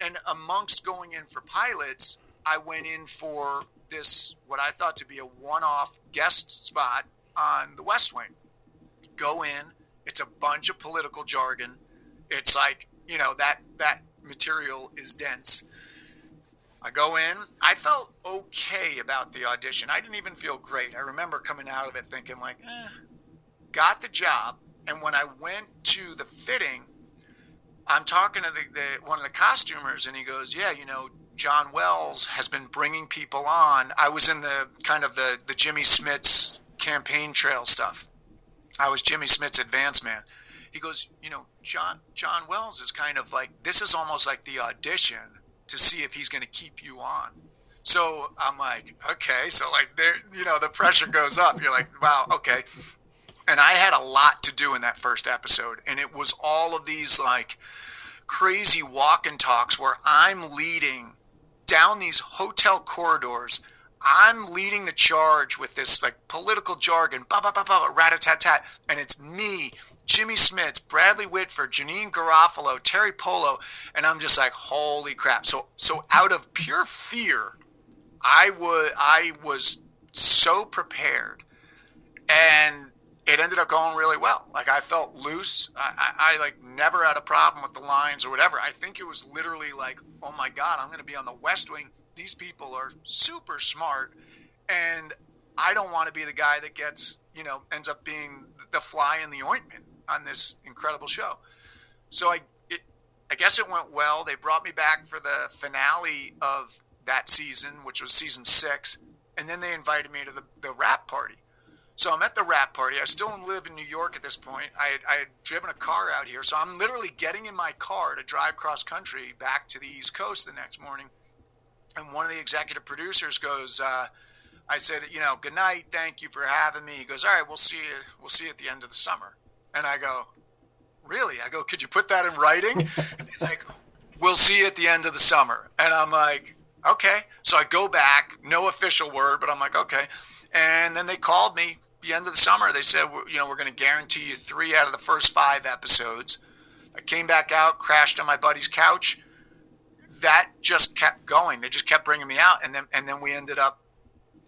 and amongst going in for pilots, I went in for this what I thought to be a one-off guest spot on The West Wing. Go in, it's a bunch of political jargon. It's like you know that that material is dense. I go in. I felt okay about the audition. I didn't even feel great. I remember coming out of it thinking like, eh, got the job, and when I went to the fitting, I'm talking to the, the, one of the costumers, and he goes, "Yeah, you know, John Wells has been bringing people on. I was in the kind of the the Jimmy Smits campaign trail stuff. I was Jimmy Smits advance man. He goes, you know, John John Wells is kind of like this is almost like the audition to see if he's going to keep you on. So I'm like, okay, so like there, you know, the pressure goes up. You're like, wow, okay. And I had a lot to do in that first episode, and it was all of these like crazy walk and talks where I'm leading down these hotel corridors. I'm leading the charge with this like political jargon, ba ba ba ba, rat a tat tat, and it's me, Jimmy Smits, Bradley Whitford, Janeane Garofalo, Teri Polo, and I'm just like, holy crap! So so out of pure fear, I would I was so prepared, and it ended up going really well. Like I felt loose. I, I, I, like never had a problem with the lines or whatever. I think it was literally like, oh my god, I'm going to be on the West Wing. These people are super smart, and I don't want to be the guy that gets you know ends up being the fly in the ointment on this incredible show. So I, it, I guess it went well. They brought me back for the finale of that season, which was season six, and then they invited me to the, the wrap party. So I'm at the wrap party. I still live in New York at this point. I had, I had driven a car out here, so I'm literally getting in my car to drive cross country back to the East Coast the next morning. And one of the executive producers goes, uh, "I said, you know, good night. Thank you for having me." He goes, "All right, we'll see you. We'll see you at the end of the summer." And I go, "Really?" I go, "Could you put that in writing?" and he's like, "We'll see you at the end of the summer." And I'm like, okay. So I go back, no official word, but I'm like, okay. And then they called me the end of the summer. They said, you know, we're going to guarantee you three out of the first five episodes. I came back out, crashed on my buddy's couch. That just kept going. They just kept bringing me out, and then and then we ended up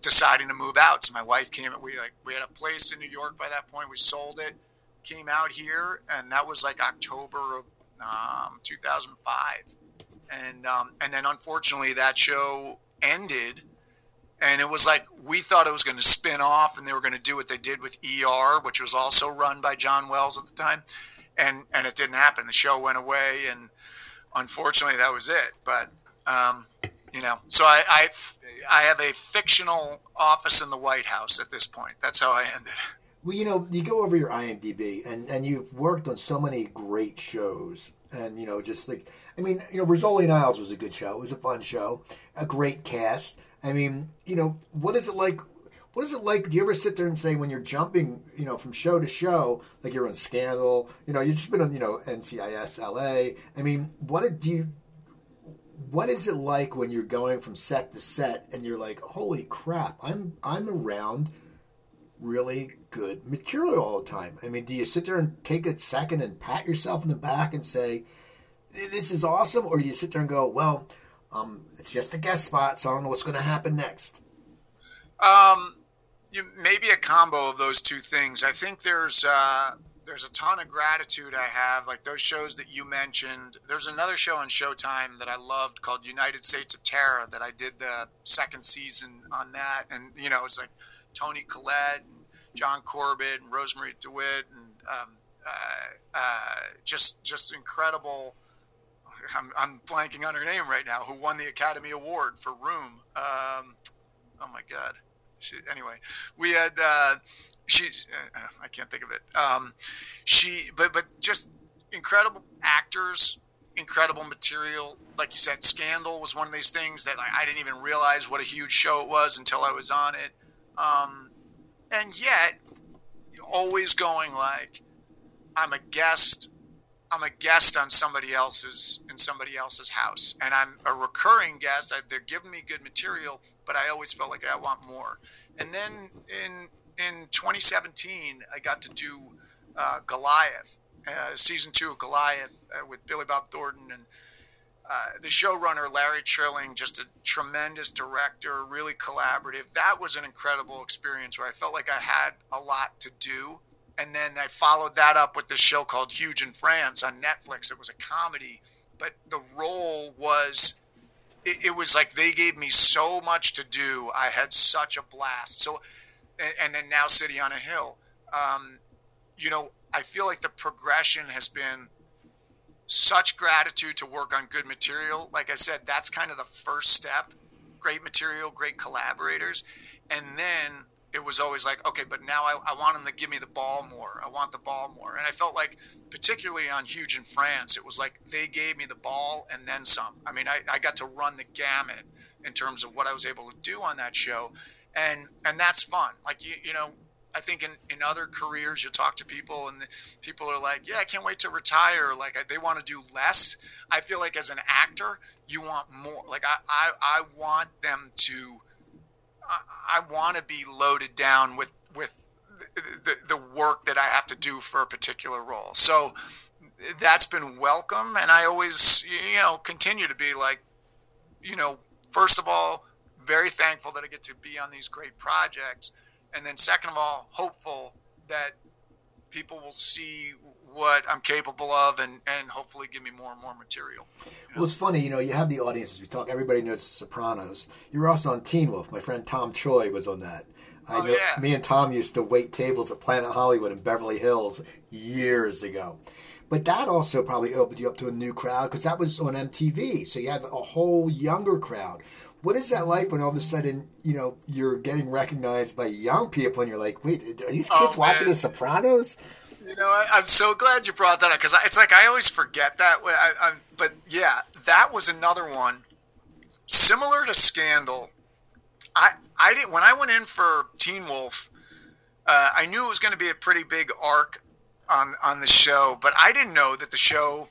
deciding to move out. So my wife came. We like we had a place in New York by that point. We sold it, came out here, and that was like October of um, 2005 and um, and then unfortunately that show ended, and it was like we thought it was going to spin off, and they were going to do what they did with ER, which was also run by John Wells at the time, and and it didn't happen. The show went away, and unfortunately that was it. But um, you know, so I, I I have a fictional office in the White House at this point. That's how I ended. Well, you know, you go over your IMDb, and and you've worked on so many great shows, and you know, just like I mean, you know, Rizzoli and Isles was a good show. It was a fun show, a great cast. I mean, you know, what is it like? What is it like? Do you ever sit there and say when you're jumping, you know, from show to show, like you're on Scandal, you know, you've just been on, you know, NCIS LA. I mean, what do you? What is it like when you're going from set to set and you're like, holy crap, I'm I'm around really good material all the time. I mean, do you sit there and take a second and pat yourself in the back and say, this is awesome, or do you sit there and go, well, um, it's just a guest spot, so I don't know what's going to happen next? Um, you, maybe a combo of those two things. I think there's uh, there's a ton of gratitude I have, like those shows that you mentioned. There's another show on Showtime that I loved called United States of Tara that I did the second season on that, and you know it's like Toni Collette and John Corbett and Rosemarie DeWitt and um, uh, uh, just just incredible I'm, I'm blanking on her name right now, who won the Academy Award for Room. Um, oh my God. She, anyway, we had uh, she. Uh, I can't think of it. Um, she, but but just incredible actors, incredible material. Like you said, Scandal was one of these things that I, I didn't even realize what a huge show it was until I was on it. Um, and yet, always going like, I'm a guest I'm a guest on somebody else's in somebody else's house, and I'm a recurring guest. I, they're giving me good material, but I always felt like I want more. And then in in 2017, I got to do uh, Goliath, uh, season two of Goliath uh, with Billy Bob Thornton and uh, the showrunner Larry Trilling, just a tremendous director, really collaborative. That was an incredible experience where I felt like I had a lot to do and then I followed that up with this show called Huge in France on Netflix. It was a comedy, but the role was it, it, was like they gave me so much to do. I had such a blast. So, and, and then now City on a Hill. Um, you know, I feel like the progression has been such gratitude to work on good material. Like I said, that's kind of the first step. Great material, great collaborators, and then it was always like, okay, but now I, I want them to give me the ball more. I want the ball more. And I felt like, particularly on Huge in France, it was like they gave me the ball and then some. I mean, I, I got to run the gamut in terms of what I was able to do on that show. And, and that's fun. Like, you, you know, I think in, in other careers, you talk to people and people are like, yeah, I can't wait to retire. Like they want to do less. I feel like as an actor, you want more. Like I, I, I want them to, I, want to be loaded down with with the, the work that I have to do for a particular role. So that's been welcome, and I always you know continue to be like, you know, first of all, very thankful that I get to be on these great projects, and then second of all, hopeful that people will see what I'm capable of and, and hopefully give me more and more material. You know? Well, it's funny, you know, you have the audiences we talk, everybody knows Sopranos. You were also on Teen Wolf. My friend Tom Choi was on that. I oh, know, yeah. Me and Tom used to wait tables at Planet Hollywood in Beverly Hills years ago. But that also probably opened you up to a new crowd because that was on MTV. So you have a whole younger crowd. What is that like when all of a sudden, you know, you're getting recognized by young people and you're like, wait, are these kids oh, watching The Sopranos? You know, I, am so glad you brought that up because it's like I always forget that. I, but yeah, that was another one similar to Scandal. I I didn't when I went in for Teen Wolf. Uh, I knew it was going to be a pretty big arc on on the show, but I didn't know that the show.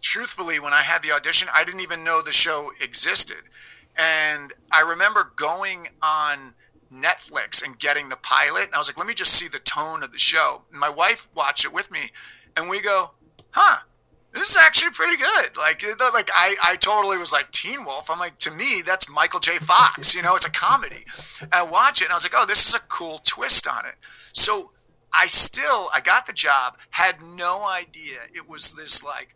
Truthfully, when I had the audition, I didn't even know the show existed. And I remember going on Netflix and getting the pilot. And I was like, let me just see the tone of the show. And my wife watched it with me, and we go, huh, this is actually pretty good. Like, like I, I totally was like Teen Wolf. I'm like, to me, that's Michael J. Fox. You know, it's a comedy. And I watch it, and I was like, oh, this is a cool twist on it. So I still, I got the job, had no idea it was this like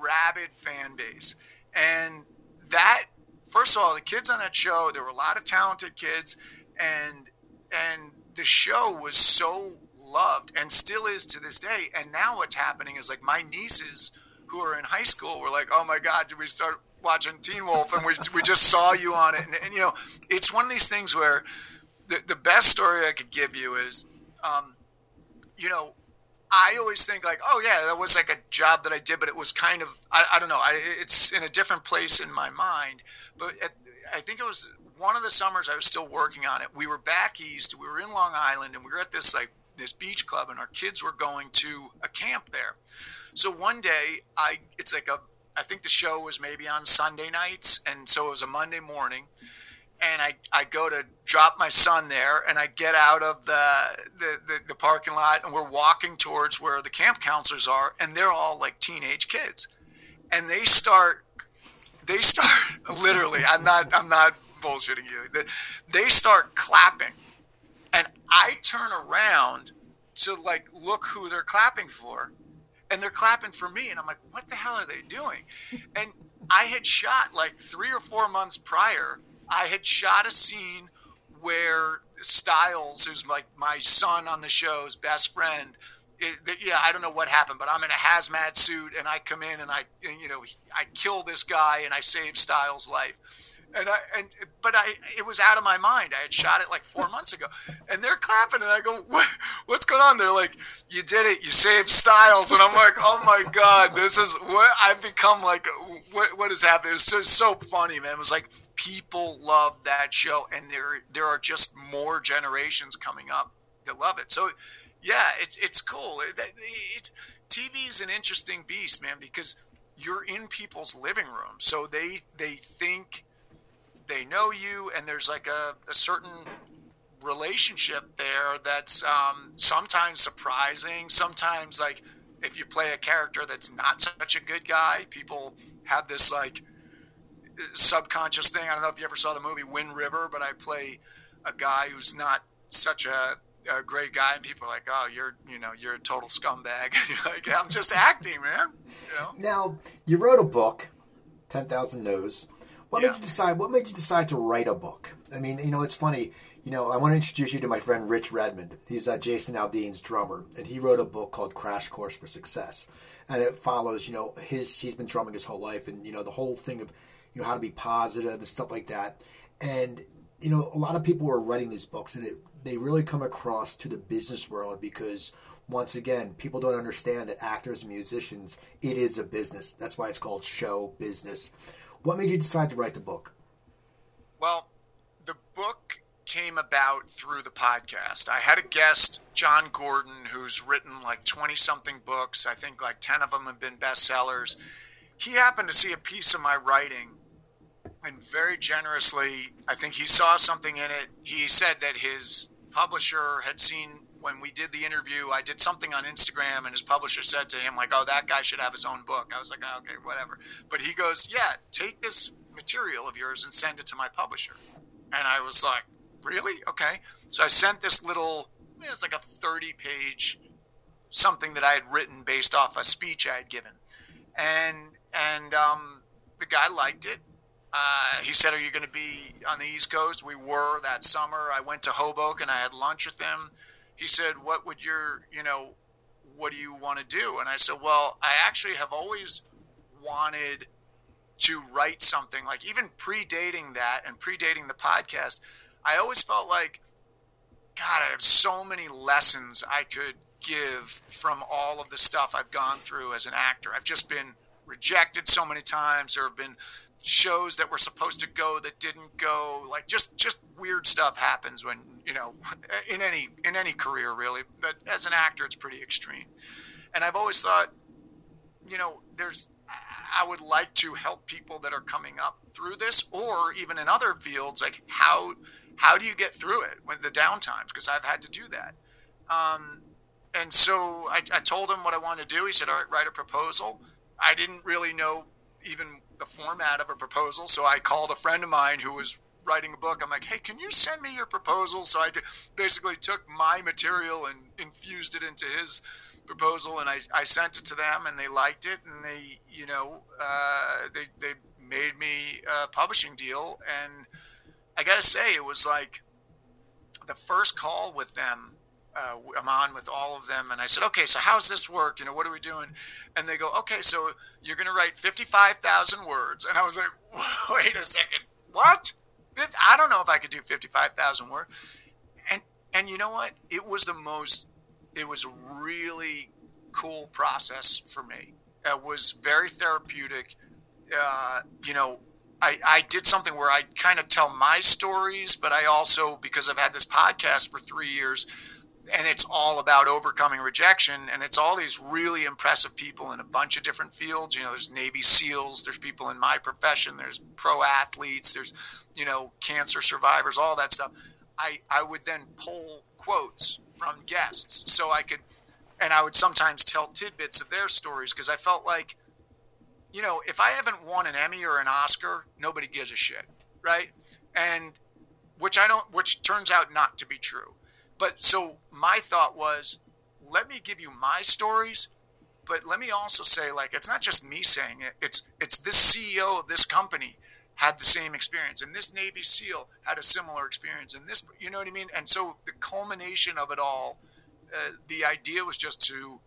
rabid fan base, and that. First of all, the kids on that show, there were a lot of talented kids and and the show was so loved and still is to this day. And now what's happening is like my nieces who are in high school were like, "Oh my God, did we start watching Teen Wolf?" And we we just saw you on it. And, and you know, it's one of these things where the the best story I could give you is, um, you know. I always think like, oh yeah, that was like a job that I did, but it was kind of, I, I don't know, I, it's in a different place in my mind. But at, I think it was one of the summers I was still working on it. We were back east. We were in Long Island, and we were at this like this beach club, and our kids were going to a camp there. So one day, I it's like a I think the show was maybe on Sunday nights, and so it was a Monday morning. And I, I go to drop my son there, and I get out of the, the, the, the parking lot, and we're walking towards where the camp counselors are, and they're all like teenage kids. And they start they start literally i'm not i'm not bullshitting you. They start clapping, and I turn around to like look who they're clapping for, and they're clapping for me, and I'm like, what the hell are they doing? And I had shot like three or four months prior. I had shot a scene where Stiles, who's like my son on the show's best friend, it, yeah, I don't know what happened, but I'm in a hazmat suit and I come in and I, you know, I kill this guy and I save Stiles' life and I and but I it was out of my mind. I had shot it like four months ago, and they're clapping, and I go, what, "What's going on?" They're like, "You did it! You saved Stiles!" And I'm like, "Oh my god, this is what I've become like. What what has happened?" It was so so funny, man. It was like people love that show, and there there are just more generations coming up that love it. So yeah, it's it's cool. It, it's TV is an interesting beast, man, because you're in people's living room, so they they think they know you, and there's like a, a certain relationship there that's um, sometimes surprising. Sometimes, like if you play a character that's not such a good guy, people have this like subconscious thing. I don't know if you ever saw the movie Wind River, but I play a guy who's not such a, a great guy, and people are like, "Oh, you're you know you're a total scumbag." like I'm just acting, man. You know? Now you wrote a book, Ten Thousand No's. What yeah. made you decide? What made you decide to write a book? I mean, you know, it's funny. You know, I want to introduce you to my friend Rich Redmond. He's uh, Jason Aldean's drummer, and he wrote a book called Crash Course for Success, and it follows, you know, his he's been drumming his whole life, and you know, the whole thing of, you know, how to be positive and stuff like that. And you know, a lot of people are writing these books, and it they really come across to the business world because once again, people don't understand that actors and musicians, it is a business. That's why it's called show business. What made you decide to write the book? Well, the book came about through the podcast. I had a guest, Jon Gordon, who's written like 20 something books. I think like 10 of them have been bestsellers. He happened to see a piece of my writing and very generously, I think he saw something in it. He said that his publisher had seen when we did the interview, I did something on Instagram, and his publisher said to him, like, oh, that guy should have his own book. I was like, oh, okay, whatever. But he goes, yeah, take this material of yours and send it to my publisher. And I was like, really? Okay. So I sent this little, it was like a 30 page something that I had written based off a speech I had given. And, and, um, the guy liked it. Uh, he said, Are you going to be on the East Coast? We were that summer. I went to Hoboken. And I had lunch with him he said, "What would your, you know, what do you want to do?" And I said, "Well, I actually have always wanted to write something like even predating that and predating the podcast. I always felt like God, I have so many lessons I could give from all of the stuff I've gone through as an actor. I've just been rejected so many times. There have been shows that were supposed to go that didn't go like just just weird stuff happens when you know in any in any career really but as an actor it's pretty extreme. And i've always thought you know there's i would like to help people that are coming up through this or even in other fields like how how do you get through it with the downtimes? Because i've had to do that. Um, and so I, I told him what i wanted to do. He said all right write a proposal. I didn't really know even the format of a proposal. So I called a friend of mine who was writing a book. I'm like, hey, can you send me your proposal? So I basically took my material and infused it into his proposal, and I, I sent it to them, and they liked it, and they, you know, uh, they they made me a publishing deal, and I got to say, it was like the first call with them uh, I'm on with all of them, and I said, okay, so how's this work? You know, what are we doing? And they go, okay, so you're going to write 55,000 words. And I was like, wait a second, what? I don't know if I could do 55,000 words. And and you know what? It was the most. It was a really cool process for me. It was very therapeutic. Uh, you know, I, I did something where I kind of tell my stories, but I also, because I've had this podcast for three years, and it's all about overcoming rejection and it's all these really impressive people in a bunch of different fields. You know there's navy seals there's people in my profession there's pro athletes there's you know cancer survivors all that stuff. I i would then pull quotes from guests so i could and i would sometimes tell tidbits of their stories because i felt like you know if i haven't won an emmy or an oscar nobody gives a shit right? And which i don't which turns out not to be true but so my thought was, let me give you my stories, but let me also say, like, it's not just me saying it. It's it's this CEO of this company had the same experience, and this Navy SEAL had a similar experience, and this, you know what I mean. And so the culmination of it all, uh, the idea was just to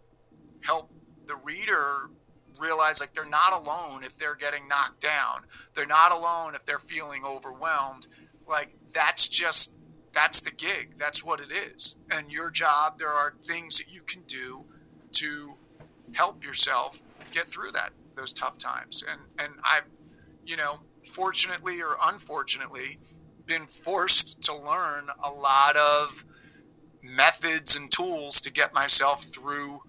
help the reader realize like they're not alone if they're getting knocked down. They're not alone if they're feeling overwhelmed. Like that's just that's the gig. That's what it is. And your job, there are things that you can do to help yourself get through that those tough times. And and I've, you know, fortunately or unfortunately, been forced to learn a lot of methods and tools to get myself through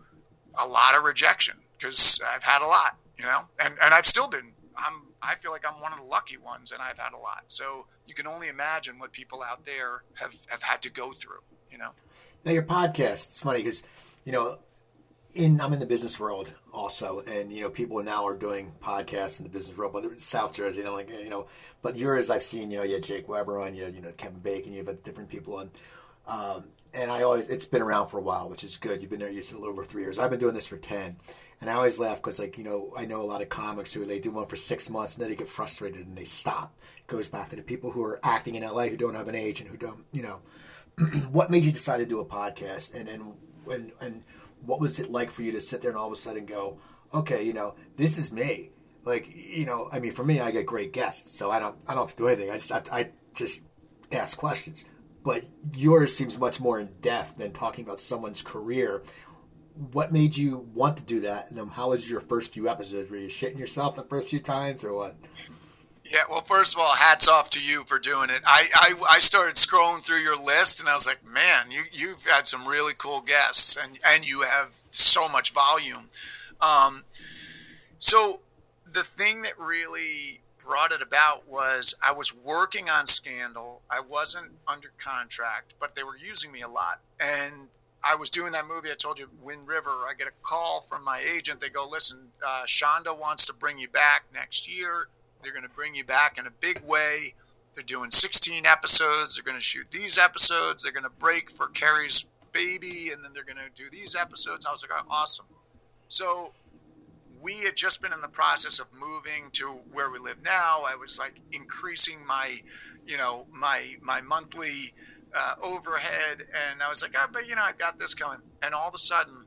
a lot of rejection because I've had a lot, you know, and and I've still been. I'm I feel like I'm one of the lucky ones, and I've had a lot. So you can only imagine what people out there have, have had to go through, you know. Now your podcast, it's funny because, you know, in I'm in the business world also, and you know people now are doing podcasts in the business world, but in South Jersey, you know, like you know, but yours I've seen, you know, you had Jake Weber on, you you know Kevin Bacon, you have different people on, um, and I always it's been around for a while, which is good. You've been there, you said a little over three years. I've been doing this for ten, and I always laugh because, like, you know, I know a lot of comics who they do one for six months and then they get frustrated and they stop. It goes back to the people who are acting in LA who don't have an agent, who don't, you know. what made you decide to do a podcast? And, and, and, and what was it like for you to sit there and all of a sudden go, okay, you know, this is me? Like, you know, I mean, for me, I get great guests, so I don't, I don't have to do anything. I just, I, I just ask questions. but yours seems much more in depth than talking about someone's career. What made you want to do that? And then how was your first few episodes? Were you shitting yourself the first few times, or what? Yeah, well, first of all, hats off to you for doing it. I, I, I started scrolling through your list, and I was like, man, you, you've had some really cool guests, and, and you have so much volume. Um, so the thing that really brought it about was I was working on Scandal. I wasn't under contract, but they were using me a lot. And I was doing that movie I told you, Wind River. I get a call from my agent. They go, listen, uh, Shonda wants to bring you back next year they're going to bring you back in a big way. They're doing 16 episodes. They're going to shoot these episodes. They're going to break for Kerry's baby, and then they're going to do these episodes. I was like, oh, awesome. So we had just been in the process of moving to where we live now. I was like increasing my, you know, my my monthly uh, overhead, and I was like, oh, but you know, I got this coming. And all of a sudden,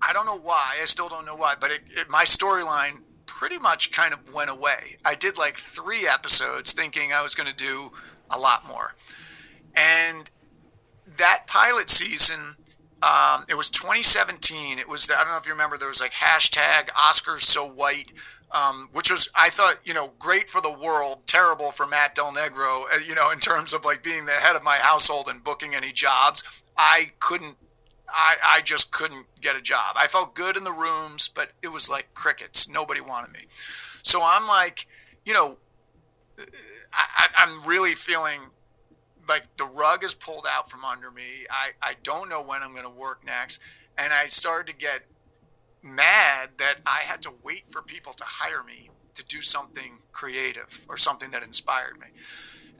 I don't know why. I still don't know why, but it, it, my storyline pretty much kind of went away. I did like three episodes thinking I was going to do a lot more. And that pilot season, um, it was 2017. It was, I don't know if you remember, there was like hashtag Oscars so white. Um, which was I thought you know great for the world, terrible for Matt Del Negro. Uh, you know in terms of like being the head of my household and booking any jobs. I couldn't I, I just couldn't get a job. I felt good in the rooms, but it was like crickets. Nobody wanted me. So I'm like, you know, I, I'm really feeling like the rug is pulled out from under me. I, I don't know when I'm going to work next. And I started to get mad that I had to wait for people to hire me to do something creative or something that inspired me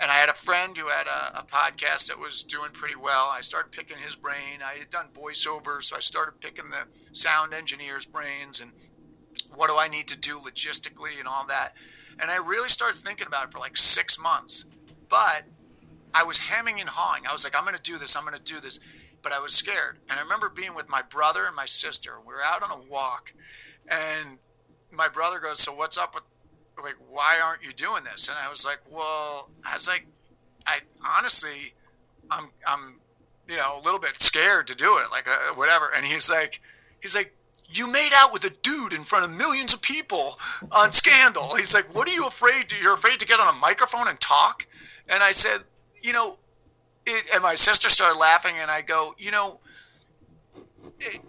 and I had a friend who had a, a, podcast that was doing pretty well. I started picking his brain. I had done voiceover, so I started picking the sound engineer's brains and what do I need to do logistically and all that. And I really started thinking about it for like six months. But I was hemming and hawing. I was like, I'm going to do this. I'm going to do this. But I was scared. And I remember being with my brother and my sister. We were out on a walk, and my brother goes, "So what's up with like, why aren't you doing this? And I was like, well, I was like, I honestly, I'm, I'm, you know, a little bit scared to do it, like uh, whatever. And he's like, he's like, you made out with a dude in front of millions of people on Scandal. He's like, what are you afraid to? You're afraid to get on a microphone and talk? And I said, you know, it, and my sister started laughing, and I go, you know, it,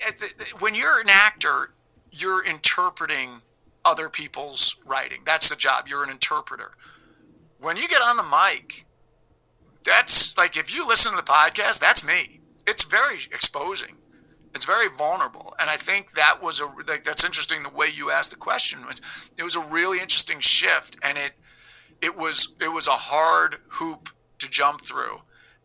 the, when you're an actor, you're interpreting other people's writing. That's the job. You're an interpreter. When you get on the mic, that's like if you listen to the podcast, that's me. It's very exposing. It's very vulnerable, and I think that was a like that's interesting. The way you asked the question was it was a really interesting shift, and it it was it was a hard hoop to jump through,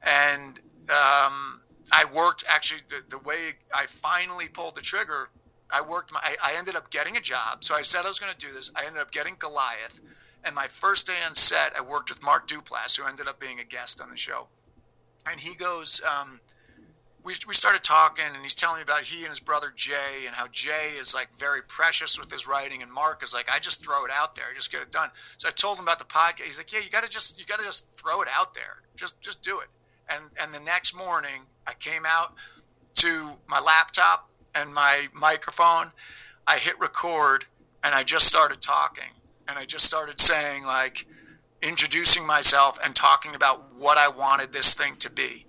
and um, I worked actually the, the way I finally pulled the trigger I worked my, I, ended up getting a job. So I said I was going to do this. I ended up getting Goliath. And my first day on set, I worked with Mark Duplass, who ended up being a guest on the show. And he goes, um, we, we started talking, and he's telling me about he and his brother Jay, and how Jay is like very precious with his writing, and Mark is like, I just throw it out there, I just get it done. So I told him about the podcast. He's like, Yeah, you got to just you got to just throw it out there, just just do it. And and the next morning, I came out to my laptop and my microphone, I hit record and I just started talking. And I just started saying, like, introducing myself and talking about what I wanted this thing to be.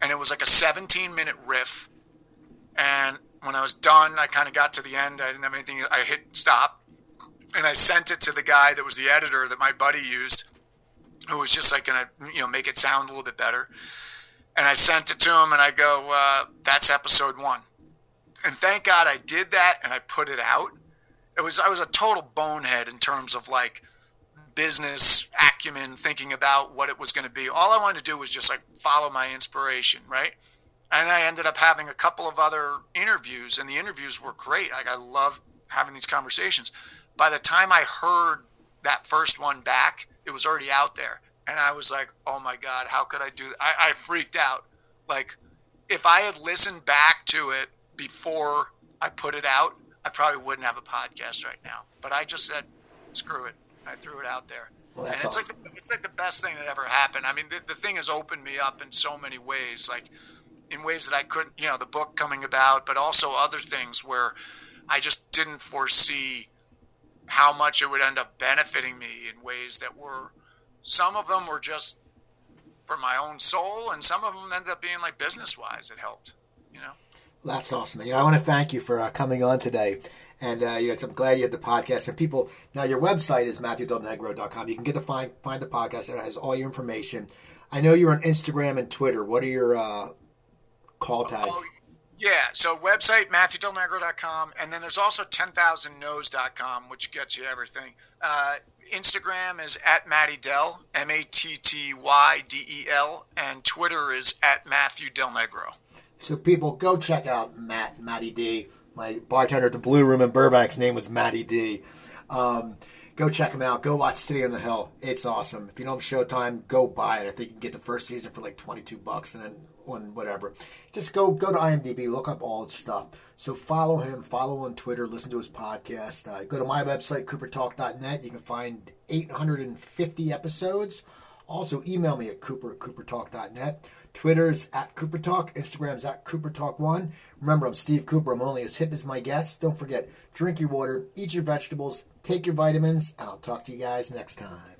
And it was like a 17 minute riff. And when I was done, I kind of got to the end. I didn't have anything. I hit stop and I sent it to the guy that was the editor that my buddy used, who was just like to, you know, make it sound a little bit better. And I sent it to him and I go, uh, that's episode one and thank God I did that and I put it out. It was I was a total bonehead in terms of like business acumen, thinking about what it was going to be. All I wanted to do was just like follow my inspiration, right? And I ended up having a couple of other interviews, and the interviews were great. Like I love having these conversations. By the time I heard that first one back, it was already out there, and I was like, "Oh my god, how could I do?" That? I, I freaked out. Like if I had listened back to it before I put it out, I probably wouldn't have a podcast right now. But I just said, screw it. I threw it out there. Well, and it's awesome. like the, it's like the best thing that ever happened. I mean, the, the thing has opened me up in so many ways, like in ways that I couldn't, you know, the book coming about, but also other things where I just didn't foresee how much it would end up benefiting me in ways that were some of them were just for my own soul, and some of them ended up being like business wise. It helped, you know. That's awesome. You know, I want to thank you for uh, coming on today. And uh, you know, I'm glad you had the podcast. And people, now your website is matthewdelnegro.com. You can get to find find the podcast. It has all your information. I know you're on Instagram and Twitter. What are your uh, call tags? Oh, yeah. So website matthewdelnegro.com, and then there's also 10,000knows.com, which gets you everything. Uh, Instagram is at Matty Dell, M A T T Y D E L, and Twitter is at Matthew Del Negro. So people, go check out Matt Matty D. My bartender at the Blue Room in Burbank's name was Matty D. Um, go check him out. Go watch City on the Hill. It's awesome. If you don't have Showtime, go buy it. I think you can get the first season for like twenty two bucks, and then on whatever. Just go go to IMDb, look up all his stuff. So follow him, follow him on Twitter, listen to his podcast. Uh, go to my website, coopertalk.net. You can find 850 episodes. Also, email me at cooper at coopertalk.net. Twitter's at Cooper Talk. Instagram's at Cooper Talk One. Remember, I'm Steve Cooper. I'm only as hip as my guests. Don't forget, drink your water, eat your vegetables, take your vitamins, and I'll talk to you guys next time.